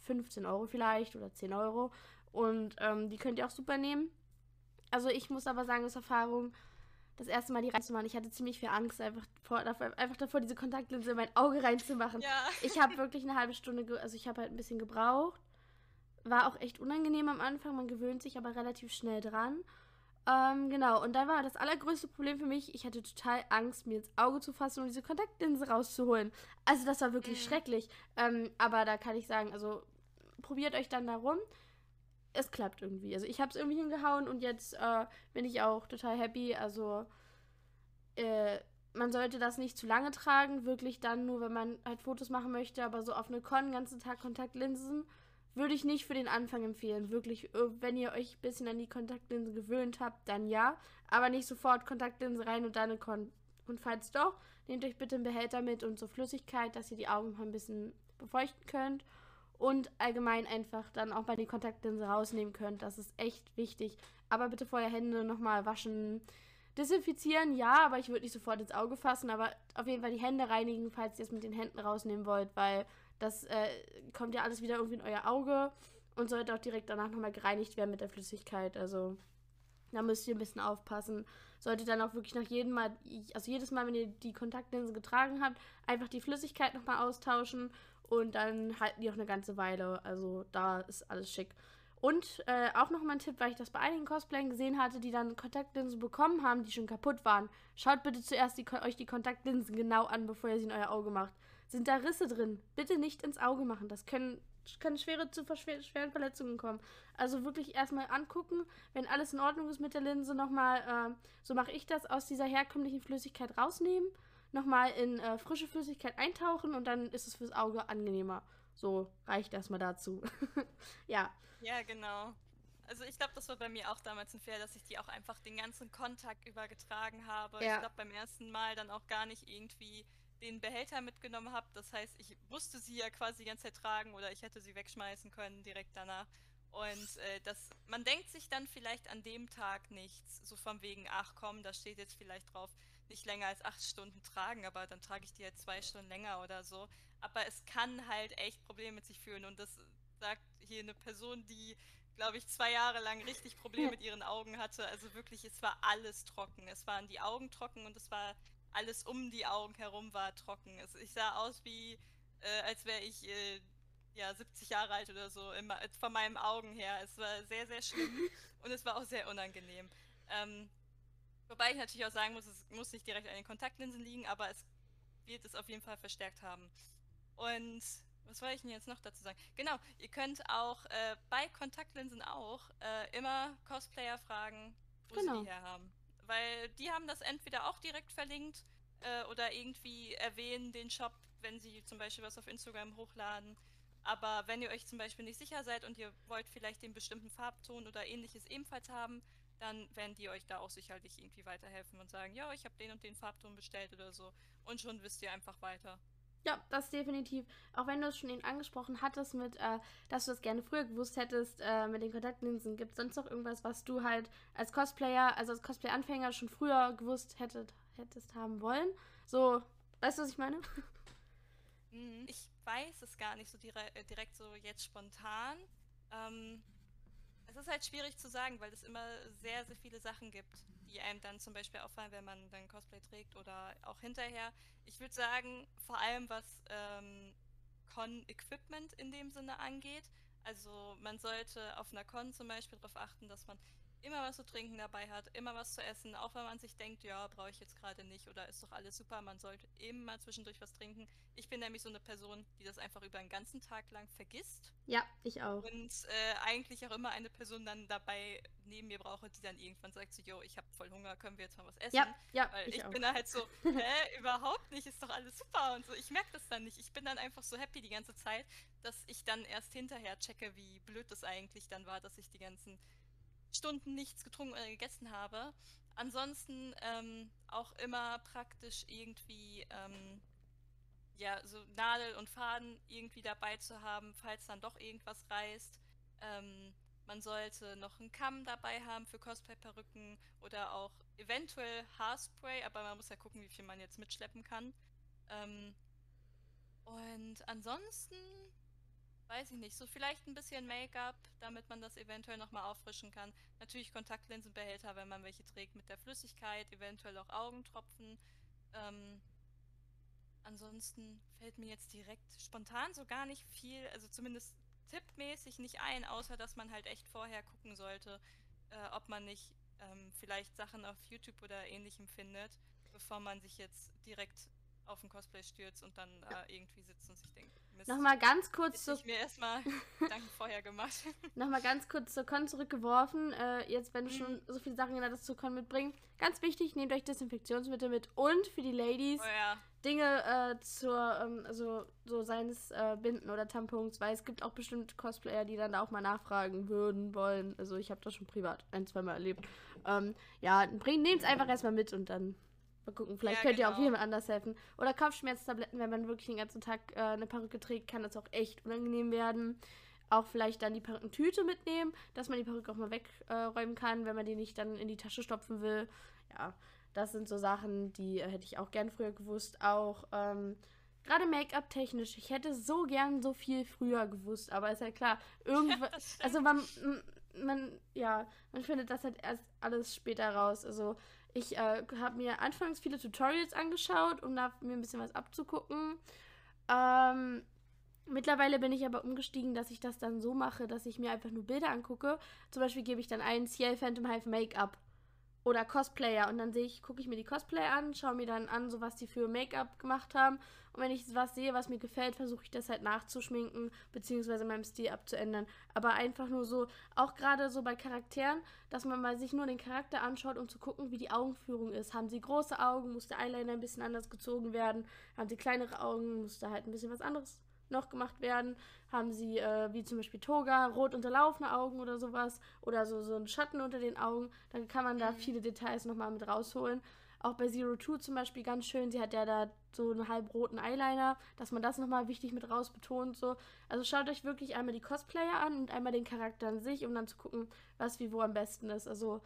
15 Euro vielleicht oder 10 Euro. Und ähm, die könnt ihr auch super nehmen. Also ich muss aber sagen, aus Erfahrung, das erste Mal die reinzumachen, ich hatte ziemlich viel Angst, einfach, vor, einfach davor, diese Kontaktlinse in mein Auge reinzumachen. Ja. *laughs* Ich habe wirklich eine halbe Stunde, also ich habe halt ein bisschen gebraucht. War auch echt unangenehm am Anfang, man gewöhnt sich aber relativ schnell dran. Ähm, genau, und da war das allergrößte Problem für mich, ich hatte total Angst, mir ins Auge zu fassen und diese Kontaktlinse rauszuholen. Also das war wirklich mhm. schrecklich. Ähm, aber da kann ich sagen, also probiert euch dann darum. Es klappt irgendwie. Also ich habe es irgendwie hingehauen und jetzt äh, bin ich auch total happy. Also äh, man sollte das nicht zu lange tragen, wirklich dann nur, wenn man halt Fotos machen möchte, aber so auf eine Con den ganzen Tag Kontaktlinsen würde ich nicht für den Anfang empfehlen. Wirklich, äh, wenn ihr euch ein bisschen an die Kontaktlinse gewöhnt habt, dann ja. Aber nicht sofort Kontaktlinse rein und dann eine Kon. Und falls doch, nehmt euch bitte einen Behälter mit und so Flüssigkeit, dass ihr die Augen mal ein bisschen befeuchten könnt. Und allgemein einfach dann auch mal die Kontaktlinse rausnehmen könnt. Das ist echt wichtig. Aber bitte vorher Hände nochmal waschen. Desinfizieren, ja, aber ich würde nicht sofort ins Auge fassen. Aber auf jeden Fall die Hände reinigen, falls ihr es mit den Händen rausnehmen wollt, weil das äh, kommt ja alles wieder irgendwie in euer Auge und sollte auch direkt danach nochmal gereinigt werden mit der Flüssigkeit. Also da müsst ihr ein bisschen aufpassen. Solltet dann auch wirklich nach jedem Mal, also jedes Mal, wenn ihr die Kontaktlinse getragen habt, einfach die Flüssigkeit nochmal austauschen und dann halten die auch eine ganze Weile. Also da ist alles schick. Und äh, auch nochmal ein Tipp, weil ich das bei einigen Cosplayern gesehen hatte, die dann Kontaktlinsen bekommen haben, die schon kaputt waren. Schaut bitte zuerst die, euch die Kontaktlinsen genau an, bevor ihr sie in euer Auge macht sind da Risse drin. Bitte nicht ins Auge machen. Das können, können schwere zu schweren Verletzungen kommen. Also wirklich erstmal angucken, wenn alles in Ordnung ist mit der Linse, nochmal, äh, so mache ich das, aus dieser herkömmlichen Flüssigkeit rausnehmen, nochmal in äh, frische Flüssigkeit eintauchen und dann ist es fürs Auge angenehmer. So reicht erstmal dazu. *laughs* ja. Ja, genau. Also ich glaube, das war bei mir auch damals ein Fehler, dass ich die auch einfach den ganzen Kontakt übergetragen habe. Ja. Ich glaube beim ersten Mal dann auch gar nicht irgendwie den Behälter mitgenommen habe. Das heißt, ich musste sie ja quasi die ganze Zeit tragen oder ich hätte sie wegschmeißen können direkt danach. Und äh, das, man denkt sich dann vielleicht an dem Tag nichts, so von wegen, ach komm, da steht jetzt vielleicht drauf, nicht länger als acht Stunden tragen, aber dann trage ich die halt zwei Stunden länger oder so. Aber es kann halt echt Probleme mit sich führen und das sagt hier eine Person, die, glaube ich, zwei Jahre lang richtig Probleme mit ihren Augen hatte. Also wirklich, es war alles trocken. Es waren die Augen trocken und es war alles um die Augen herum war trocken. Es, ich sah aus wie, äh, als wäre ich äh, ja 70 Jahre alt oder so, immer, von meinen Augen her. Es war sehr, sehr schlimm *laughs* und es war auch sehr unangenehm. Ähm, wobei ich natürlich auch sagen muss, es muss nicht direkt an den Kontaktlinsen liegen, aber es wird es auf jeden Fall verstärkt haben. Und was soll ich denn jetzt noch dazu sagen? Genau, ihr könnt auch äh, bei Kontaktlinsen auch äh, immer Cosplayer fragen, wo genau. sie die herhaben weil die haben das entweder auch direkt verlinkt äh, oder irgendwie erwähnen den Shop, wenn sie zum Beispiel was auf Instagram hochladen. Aber wenn ihr euch zum Beispiel nicht sicher seid und ihr wollt vielleicht den bestimmten Farbton oder ähnliches ebenfalls haben, dann werden die euch da auch sicherlich irgendwie weiterhelfen und sagen, ja, ich habe den und den Farbton bestellt oder so. Und schon wisst ihr einfach weiter. Ja, das definitiv. Auch wenn du es schon eben angesprochen hattest, mit, äh, dass du das gerne früher gewusst hättest, äh, mit den Kontaktlinsen, gibt es sonst noch irgendwas, was du halt als Cosplayer, also als Cosplay-Anfänger schon früher gewusst hättet, hättest haben wollen? So, weißt du, was ich meine? Mhm. *laughs* Ich weiß es gar nicht so direkt, äh, direkt so jetzt spontan. Ähm, es ist halt schwierig zu sagen, weil es immer sehr, sehr viele Sachen gibt, die einem dann zum Beispiel auffallen, wenn man dann Cosplay trägt oder auch hinterher. Ich würde sagen, vor allem was ähm, Con-Equipment in dem Sinne angeht. Also man sollte auf einer Con zum Beispiel darauf achten, dass man immer was zu trinken dabei hat, immer was zu essen, auch wenn man sich denkt, ja, brauche ich jetzt gerade nicht oder ist doch alles super, man sollte immer zwischendurch was trinken. Ich bin nämlich so eine Person, die das einfach über einen ganzen Tag lang vergisst. Ja, ich auch. Und äh, eigentlich auch immer eine Person dann dabei neben mir brauche, die dann irgendwann sagt so, yo, ich habe voll Hunger, können wir jetzt mal was essen? Ja, ja, Weil ich, ich bin da halt so, *laughs* hä, überhaupt nicht, ist doch alles super und so. Ich merke das dann nicht. Ich bin dann einfach so happy die ganze Zeit, dass ich dann erst hinterher checke, wie blöd das eigentlich dann war, dass ich die ganzen Stunden nichts getrunken oder gegessen habe. Ansonsten ähm, auch immer praktisch irgendwie ähm, ja so Nadel und Faden irgendwie dabei zu haben, falls dann doch irgendwas reißt. Ähm, man sollte noch einen Kamm dabei haben für Cosplay-Perücken oder auch eventuell Haarspray, aber man muss ja gucken, wie viel man jetzt mitschleppen kann. Ähm, und ansonsten weiß ich nicht, so vielleicht ein bisschen Make-up, damit man das eventuell nochmal auffrischen kann. Natürlich Kontaktlinsenbehälter, wenn man welche trägt mit der Flüssigkeit, eventuell auch Augentropfen. Ähm, ansonsten fällt mir jetzt direkt spontan so gar nicht viel, also zumindest tippmäßig nicht ein, außer dass man halt echt vorher gucken sollte, äh, ob man nicht ähm, vielleicht Sachen auf YouTube oder ähnlichem findet, bevor man sich jetzt direkt auf ein Cosplay stürzt und dann da irgendwie sitzt und sich denkt, Mist, Nochmal ganz kurz zu, ich mir erstmal *laughs* Gedanken vorher gemacht. *laughs* noch mal ganz kurz zur Con zurückgeworfen. Äh, jetzt, wenn du Mhm. schon so viele Sachen genannt hast zur Con mitbringen. Ganz wichtig, nehmt euch Desinfektionsmittel mit und für die Ladies oh ja, Dinge äh, zur, ähm, also so seines äh, Binden oder Tampons, weil es gibt auch bestimmt Cosplayer, die dann da auch mal nachfragen würden, wollen. Also ich habe das schon privat ein, zweimal erlebt. Ähm, ja, nehmt es einfach erstmal mit und dann mal gucken. Vielleicht Ja, könnt ihr auch genau. jemand anders helfen. Oder Kopfschmerztabletten, wenn man wirklich den ganzen Tag äh, eine Perücke trägt, kann das auch echt unangenehm werden. Auch vielleicht dann die Perückentüte mitnehmen, dass man die Perücke auch mal wegräumen kann, wenn man die nicht dann in die Tasche stopfen will. Ja, das sind so Sachen, die äh, hätte ich auch gern früher gewusst. Auch ähm, gerade Make-up technisch. Ich hätte so gern so viel früher gewusst, aber ist ja klar, *laughs* stimmt. also man, man, ja, man findet das halt erst alles später raus. Also ich äh, habe mir anfangs viele Tutorials angeschaut, um da mir ein bisschen was abzugucken. Ähm, mittlerweile bin ich aber umgestiegen, dass ich das dann so mache, dass ich mir einfach nur Bilder angucke. Zum Beispiel gebe ich dann ein Ciel Phantom Hive Make-up oder Cosplayer und dann sehe ich, gucke ich mir die Cosplayer an, schaue mir dann an, so was die für Make-up gemacht haben. Und wenn ich was sehe, was mir gefällt, versuche ich das halt nachzuschminken, beziehungsweise meinem Stil abzuändern. Aber einfach nur so, auch gerade so bei Charakteren, dass man mal sich nur den Charakter anschaut, um zu gucken, wie die Augenführung ist. Haben sie große Augen, muss der Eyeliner ein bisschen anders gezogen werden. Haben sie kleinere Augen, muss da halt ein bisschen was anderes noch gemacht werden. Haben sie, äh, wie zum Beispiel Toga, rot unterlaufene Augen oder sowas. Oder so, so einen Schatten unter den Augen. Dann kann man da Mhm. viele Details nochmal mit rausholen. Auch bei Zero Two zum Beispiel ganz schön. Sie hat ja da so einen halbroten Eyeliner, dass man das nochmal wichtig mit rausbetont. So. Also schaut euch wirklich einmal die Cosplayer an und einmal den Charakter an sich, um dann zu gucken, was wie wo am besten ist. Also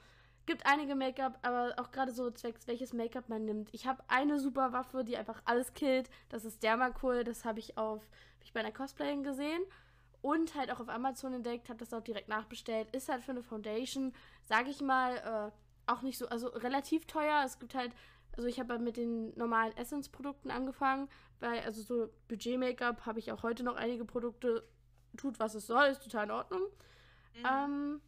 gibt einige Make-up, aber auch gerade so zwecks welches Make-up man nimmt. Ich habe eine super Waffe, die einfach alles killt. Das ist Dermacool. Das habe ich auf hab ich bei einer Cosplayerin gesehen und halt auch auf Amazon entdeckt, habe das auch direkt nachbestellt. Ist halt für eine Foundation, sage ich mal, äh, auch nicht so, also relativ teuer. Es gibt halt, also ich habe halt mit den normalen Essence-Produkten angefangen, weil, also so Budget-Make-up habe ich auch heute noch einige Produkte, tut was es soll, ist total in Ordnung. Mhm. Ähm,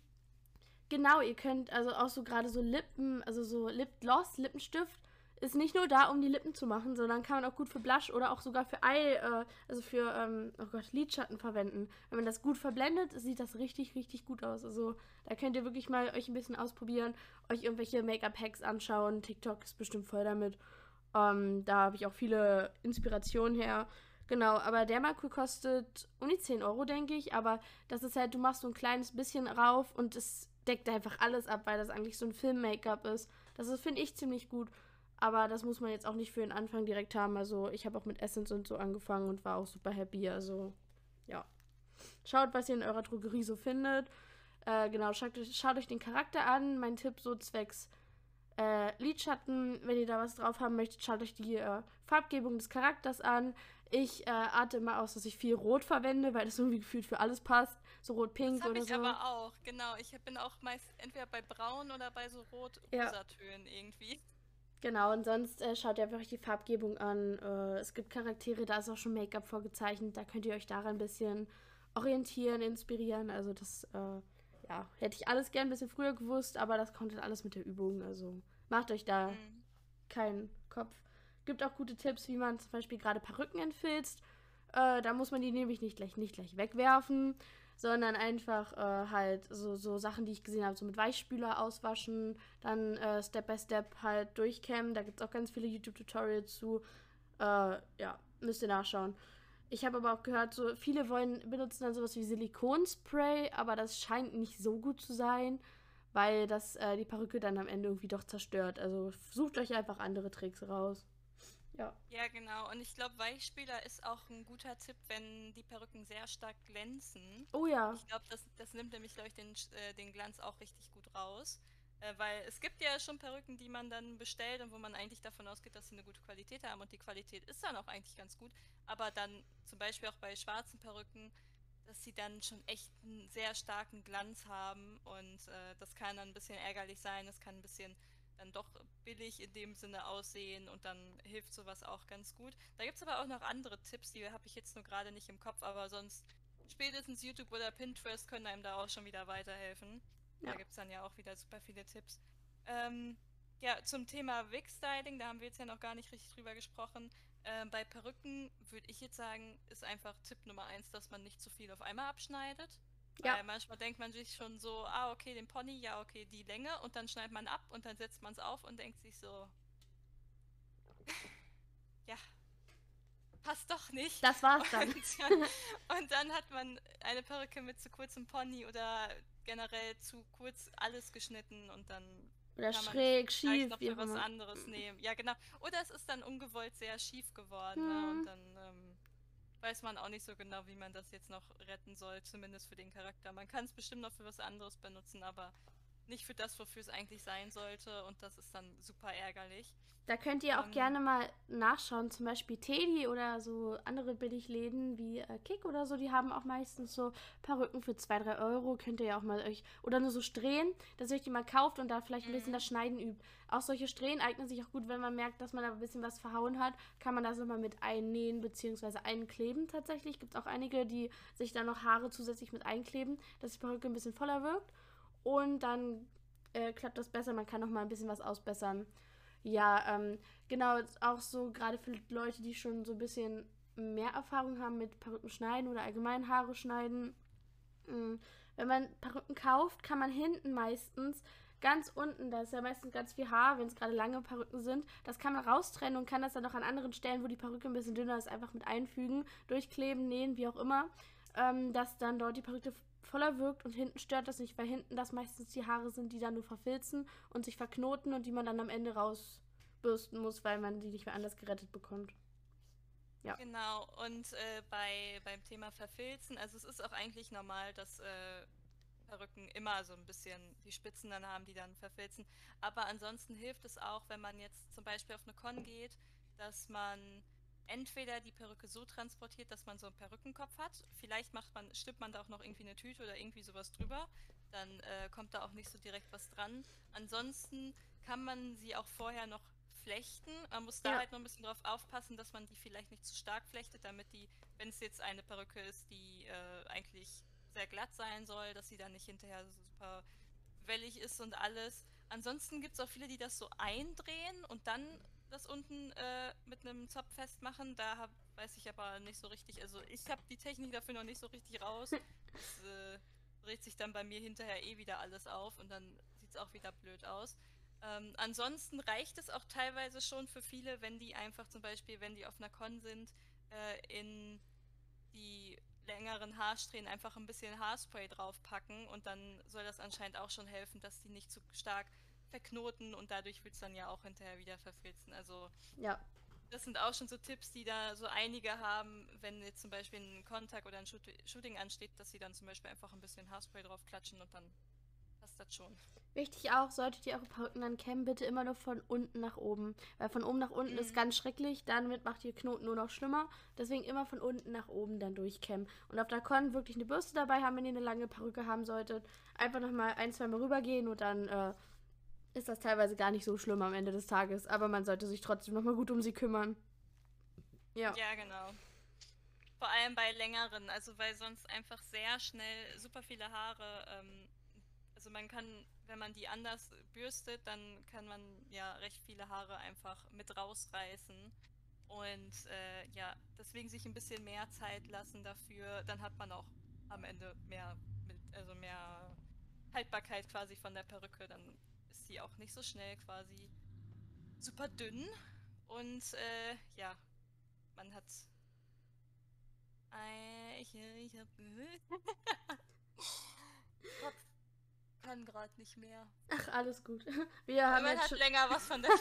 genau, ihr könnt also auch so gerade so Lippen, also so Lipgloss, Lippenstift, ist nicht nur da, um die Lippen zu machen, sondern kann man auch gut für Blush oder auch sogar für Eye, äh, also für, ähm, oh Gott, Lidschatten verwenden. Wenn man das gut verblendet, sieht das richtig, richtig gut aus. Also da könnt ihr wirklich mal euch ein bisschen ausprobieren, euch irgendwelche Make-up-Hacks anschauen. TikTok ist bestimmt voll damit. Ähm, da habe ich auch viele Inspirationen her. Genau, aber der Makul kostet um die 10 Euro, denke ich. Aber das ist halt, du machst so ein kleines bisschen rauf und es deckt einfach alles ab, weil das eigentlich so ein Film-Make-up ist. Das finde ich, ziemlich gut. Aber das muss man jetzt auch nicht für den Anfang direkt haben. Also ich habe auch mit Essence und so angefangen und war auch super happy. Also ja. Schaut, was ihr in eurer Drogerie so findet. Äh, genau, schaut, schaut, euch den Charakter an. Mein Tipp so zwecks äh, Lidschatten, wenn ihr da was drauf haben möchtet, schaut euch die äh, Farbgebung des Charakters an. Ich äh, arte immer aus, dass ich viel Rot verwende, weil das irgendwie gefühlt für alles passt. So rot-pink oder ich so. ich aber auch, genau. Ich bin auch meist entweder bei braun oder bei so rot-rosa-Tönen ja. irgendwie. Genau, und sonst äh, schaut ihr einfach die Farbgebung an. Äh, es gibt Charaktere, da ist auch schon Make-up vorgezeichnet. Da könnt ihr euch daran ein bisschen orientieren, inspirieren. Also das, äh, ja, hätte ich alles gern ein bisschen früher gewusst, aber das kommt halt alles mit der Übung. Also macht euch da mhm. keinen Kopf. Gibt auch gute Tipps, wie man zum Beispiel gerade Perücken entfilzt. Äh, da muss man die nämlich nicht gleich, nicht gleich wegwerfen, sondern einfach äh, halt so, so Sachen, die ich gesehen habe, so mit Weichspüler auswaschen, dann äh, Step by Step halt durchkämmen. Da gibt es auch ganz viele YouTube-Tutorials zu. Äh, ja, müsst ihr nachschauen. Ich habe aber auch gehört, so viele wollen benutzen dann sowas wie Silikonspray, aber das scheint nicht so gut zu sein, weil das äh, die Perücke dann am Ende irgendwie doch zerstört. Also sucht euch einfach andere Tricks raus. Ja. Ja, genau. Und ich glaube, Weichspüler ist auch ein guter Tipp, wenn die Perücken sehr stark glänzen. Oh ja. Ich glaube, das, das nimmt nämlich, glaube ich, den, äh, den Glanz auch richtig gut raus. Äh, weil es gibt ja schon Perücken, die man dann bestellt und wo man eigentlich davon ausgeht, dass sie eine gute Qualität haben. Und die Qualität ist dann auch eigentlich ganz gut. Aber dann zum Beispiel auch bei schwarzen Perücken, dass sie dann schon echt einen sehr starken Glanz haben. Und äh, das kann dann ein bisschen ärgerlich sein. Es kann ein bisschen dann doch billig in dem Sinne aussehen und dann hilft sowas auch ganz gut. Da gibt es aber auch noch andere Tipps, die habe ich jetzt nur gerade nicht im Kopf, aber sonst spätestens YouTube oder Pinterest können einem da auch schon wieder weiterhelfen. Ja. Da gibt es dann ja auch wieder super viele Tipps. Ähm, ja, zum Thema Wig-Styling, da haben wir jetzt ja noch gar nicht richtig drüber gesprochen. Äh, bei Perücken würde ich jetzt sagen, ist einfach Tipp Nummer eins, dass man nicht zu viel auf einmal abschneidet. Ja. Weil manchmal denkt man sich schon so, ah, okay, den Pony, ja, okay, die Länge und dann schneidet man ab und dann setzt man es auf und denkt sich so, *laughs* ja, passt doch nicht. Das war's dann. *laughs* Und, dann. und dann hat man eine Perücke mit zu kurzem Pony oder generell zu kurz alles geschnitten und dann oder schräg, schief, noch für was anderes nehmen. Ja, genau. Oder es ist dann ungewollt sehr schief geworden. Ne? Und dann ähm, weiß man auch nicht so genau, wie man das jetzt noch retten soll, zumindest für den Charakter. Man kann es bestimmt noch für was anderes benutzen, aber nicht für das, wofür es eigentlich sein sollte. Und das ist dann super ärgerlich. Da könnt ihr auch ähm, gerne mal nachschauen, zum Beispiel Teddy oder so andere Billigläden wie äh, Kick oder so, die haben auch meistens so Perücken für 2, 3 Euro. Könnt ihr ja auch mal euch, oder nur so Strähnen, dass ihr euch die mal kauft und da vielleicht ein bisschen mhm. das Schneiden übt. Auch solche Strähnen eignen sich auch gut, wenn man merkt, dass man da ein bisschen was verhauen hat, kann man das nochmal mit einnähen bzw. einkleben tatsächlich. Gibt es auch einige, die sich da noch Haare zusätzlich mit einkleben, dass die Perücke ein bisschen voller wirkt. Und dann äh, klappt das besser, man kann noch mal ein bisschen was ausbessern. Ja, ähm, genau, auch so gerade für Leute, die schon so ein bisschen mehr Erfahrung haben mit Perücken schneiden oder allgemein Haare schneiden. Mm, wenn man Perücken kauft, kann man hinten meistens ganz unten, da ist ja meistens ganz viel Haar, wenn es gerade lange Perücken sind, das kann man raustrennen und kann das dann noch an anderen Stellen, wo die Perücke ein bisschen dünner ist, einfach mit einfügen, durchkleben, nähen, wie auch immer, ähm, dass dann dort die Perücke voller wirkt und hinten stört das nicht, weil hinten das meistens die Haare sind, die dann nur verfilzen und sich verknoten und die man dann am Ende rausbürsten muss, weil man die nicht mehr anders gerettet bekommt. Ja. Genau, und äh, bei, beim Thema Verfilzen, also es ist auch eigentlich normal, dass äh, Perücken immer so ein bisschen die Spitzen dann haben, die dann verfilzen. Aber ansonsten hilft es auch, wenn man jetzt zum Beispiel auf eine Con geht, dass man entweder die Perücke so transportiert, dass man so einen Perückenkopf hat. Vielleicht macht man, stippt man da auch noch irgendwie eine Tüte oder irgendwie sowas drüber. Dann äh, kommt da auch nicht so direkt was dran. Ansonsten kann man sie auch vorher noch flechten. Man muss da ja. halt noch ein bisschen drauf aufpassen, dass man die vielleicht nicht zu stark flechtet, damit die, wenn es jetzt eine Perücke ist, die äh, eigentlich sehr glatt sein soll, dass sie dann nicht hinterher so super wellig ist und alles. Ansonsten gibt es auch viele, die das so eindrehen und dann das unten äh, mit einem Zopf festmachen. Da hab, weiß ich aber nicht so richtig. Also ich habe die Technik dafür noch nicht so richtig raus. Es äh, dreht sich dann bei mir hinterher eh wieder alles auf und dann sieht es auch wieder blöd aus. Ähm, ansonsten reicht es auch teilweise schon für viele, wenn die einfach zum Beispiel, wenn die auf einer Con sind, äh, in die längeren Haarsträhnen einfach ein bisschen Haarspray draufpacken und dann soll das anscheinend auch schon helfen, dass die nicht zu stark verknoten und dadurch wird es dann ja auch hinterher wieder verfilzen. Also ja. Das sind auch schon so Tipps, die da so einige haben, wenn jetzt zum Beispiel ein Kontakt oder ein Shooting ansteht, dass sie dann zum Beispiel einfach ein bisschen Haarspray drauf klatschen und dann passt das schon. Wichtig auch, solltet ihr eure Perücken dann kämmen, bitte immer nur von unten nach oben. Weil von oben nach unten mhm. ist ganz schrecklich, damit macht ihr Knoten nur noch schlimmer. Deswegen immer von unten nach oben dann durchkämmen. Und auf der Con wirklich eine Bürste dabei haben, wenn ihr eine lange Perücke haben solltet. Einfach nochmal ein, zwei Mal rübergehen und dann äh, ist das teilweise gar nicht so schlimm am Ende des Tages. Aber man sollte sich trotzdem nochmal gut um sie kümmern. Ja. Ja, genau. Vor allem bei längeren, also weil sonst einfach sehr schnell super viele Haare ähm, also man kann, wenn man die anders bürstet, dann kann man ja recht viele Haare einfach mit rausreißen. Und äh, ja, deswegen sich ein bisschen mehr Zeit lassen dafür, dann hat man auch am Ende mehr, mit, also mehr Haltbarkeit quasi von der Perücke. Dann ist sie auch nicht so schnell quasi super dünn. Und äh, ja, man hat. Äh, ich, ich hab. *laughs* Kopf kann gerade nicht mehr. Ach, alles gut. *laughs* Wir haben Man hat länger was von der *laughs*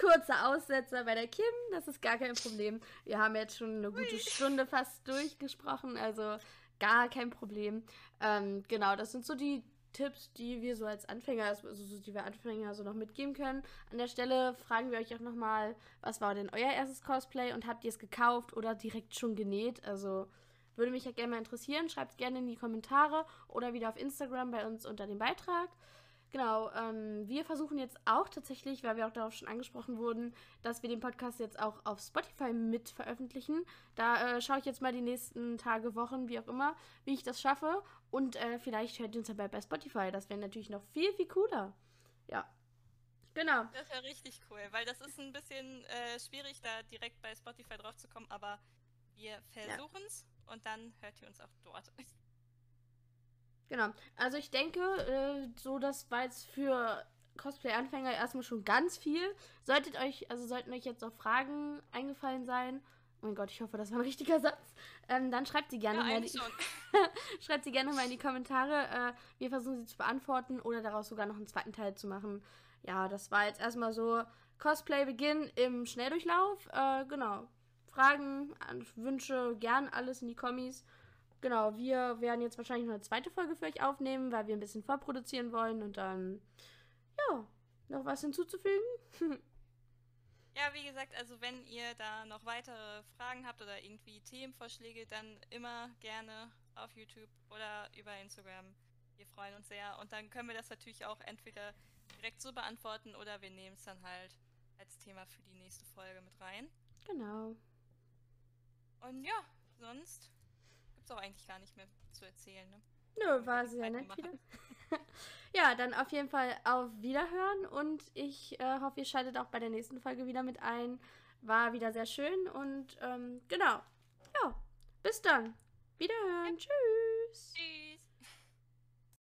Kurzer Aussetzer bei der Kim, das ist gar kein Problem. Wir haben jetzt schon eine gute Ui. Stunde fast durchgesprochen, also gar kein Problem. Ähm, genau, das sind so die Tipps, die wir so als Anfänger, also die wir Anfänger so noch mitgeben können. An der Stelle fragen wir euch auch nochmal, was war denn euer erstes Cosplay und habt ihr es gekauft oder direkt schon genäht? Also würde mich ja gerne mal interessieren. Schreibt es gerne in die Kommentare oder wieder auf Instagram bei uns unter dem Beitrag. Genau, ähm, wir versuchen jetzt auch tatsächlich, weil wir auch darauf schon angesprochen wurden, dass wir den Podcast jetzt auch auf Spotify mit veröffentlichen. Da äh, schaue ich jetzt mal die nächsten Tage, Wochen, wie auch immer, wie ich das schaffe. Und äh, vielleicht hört ihr uns dabei bei Spotify. Das wäre natürlich noch viel, viel cooler. Ja. Genau. Das wäre richtig cool, weil das ist ein bisschen äh, schwierig, da direkt bei Spotify drauf zu kommen, aber wir versuchen es. Ja und dann hört ihr uns auch dort. *laughs* Genau. Also ich denke, äh, so das war jetzt für Cosplay-Anfänger erstmal schon ganz viel. Solltet euch, also sollten euch jetzt noch Fragen eingefallen sein. Oh mein Gott, ich hoffe, das war ein richtiger Satz. Ähm, dann schreibt sie gerne ja, mal. Die, *laughs* schreibt sie gerne mal in die Kommentare. Äh, wir versuchen sie zu beantworten oder daraus sogar noch einen zweiten Teil zu machen. Ja, das war jetzt erstmal so Cosplay-Beginn im Schnelldurchlauf. Äh, genau. Fragen, Wünsche, gern alles in die Kommis. Genau, wir werden jetzt wahrscheinlich noch eine zweite Folge für euch aufnehmen, weil wir ein bisschen vorproduzieren wollen und dann, ja, noch was hinzuzufügen. *laughs* ja, wie gesagt, also wenn ihr da noch weitere Fragen habt oder irgendwie Themenvorschläge, dann immer gerne auf YouTube oder über Instagram. Wir freuen uns sehr. Und dann können wir das natürlich auch entweder direkt so beantworten oder wir nehmen es dann halt als Thema für die nächste Folge mit rein. Genau. Und ja, sonst es auch eigentlich gar nicht mehr zu erzählen. Ne? Nö, war sehr nett wieder. *laughs* ja, dann auf jeden Fall auf Wiederhören und ich äh, hoffe, ihr schaltet auch bei der nächsten Folge wieder mit ein. War wieder sehr schön und ähm, genau. Ja, bis dann. Wiederhören. Ja. Tschüss. Tschüss.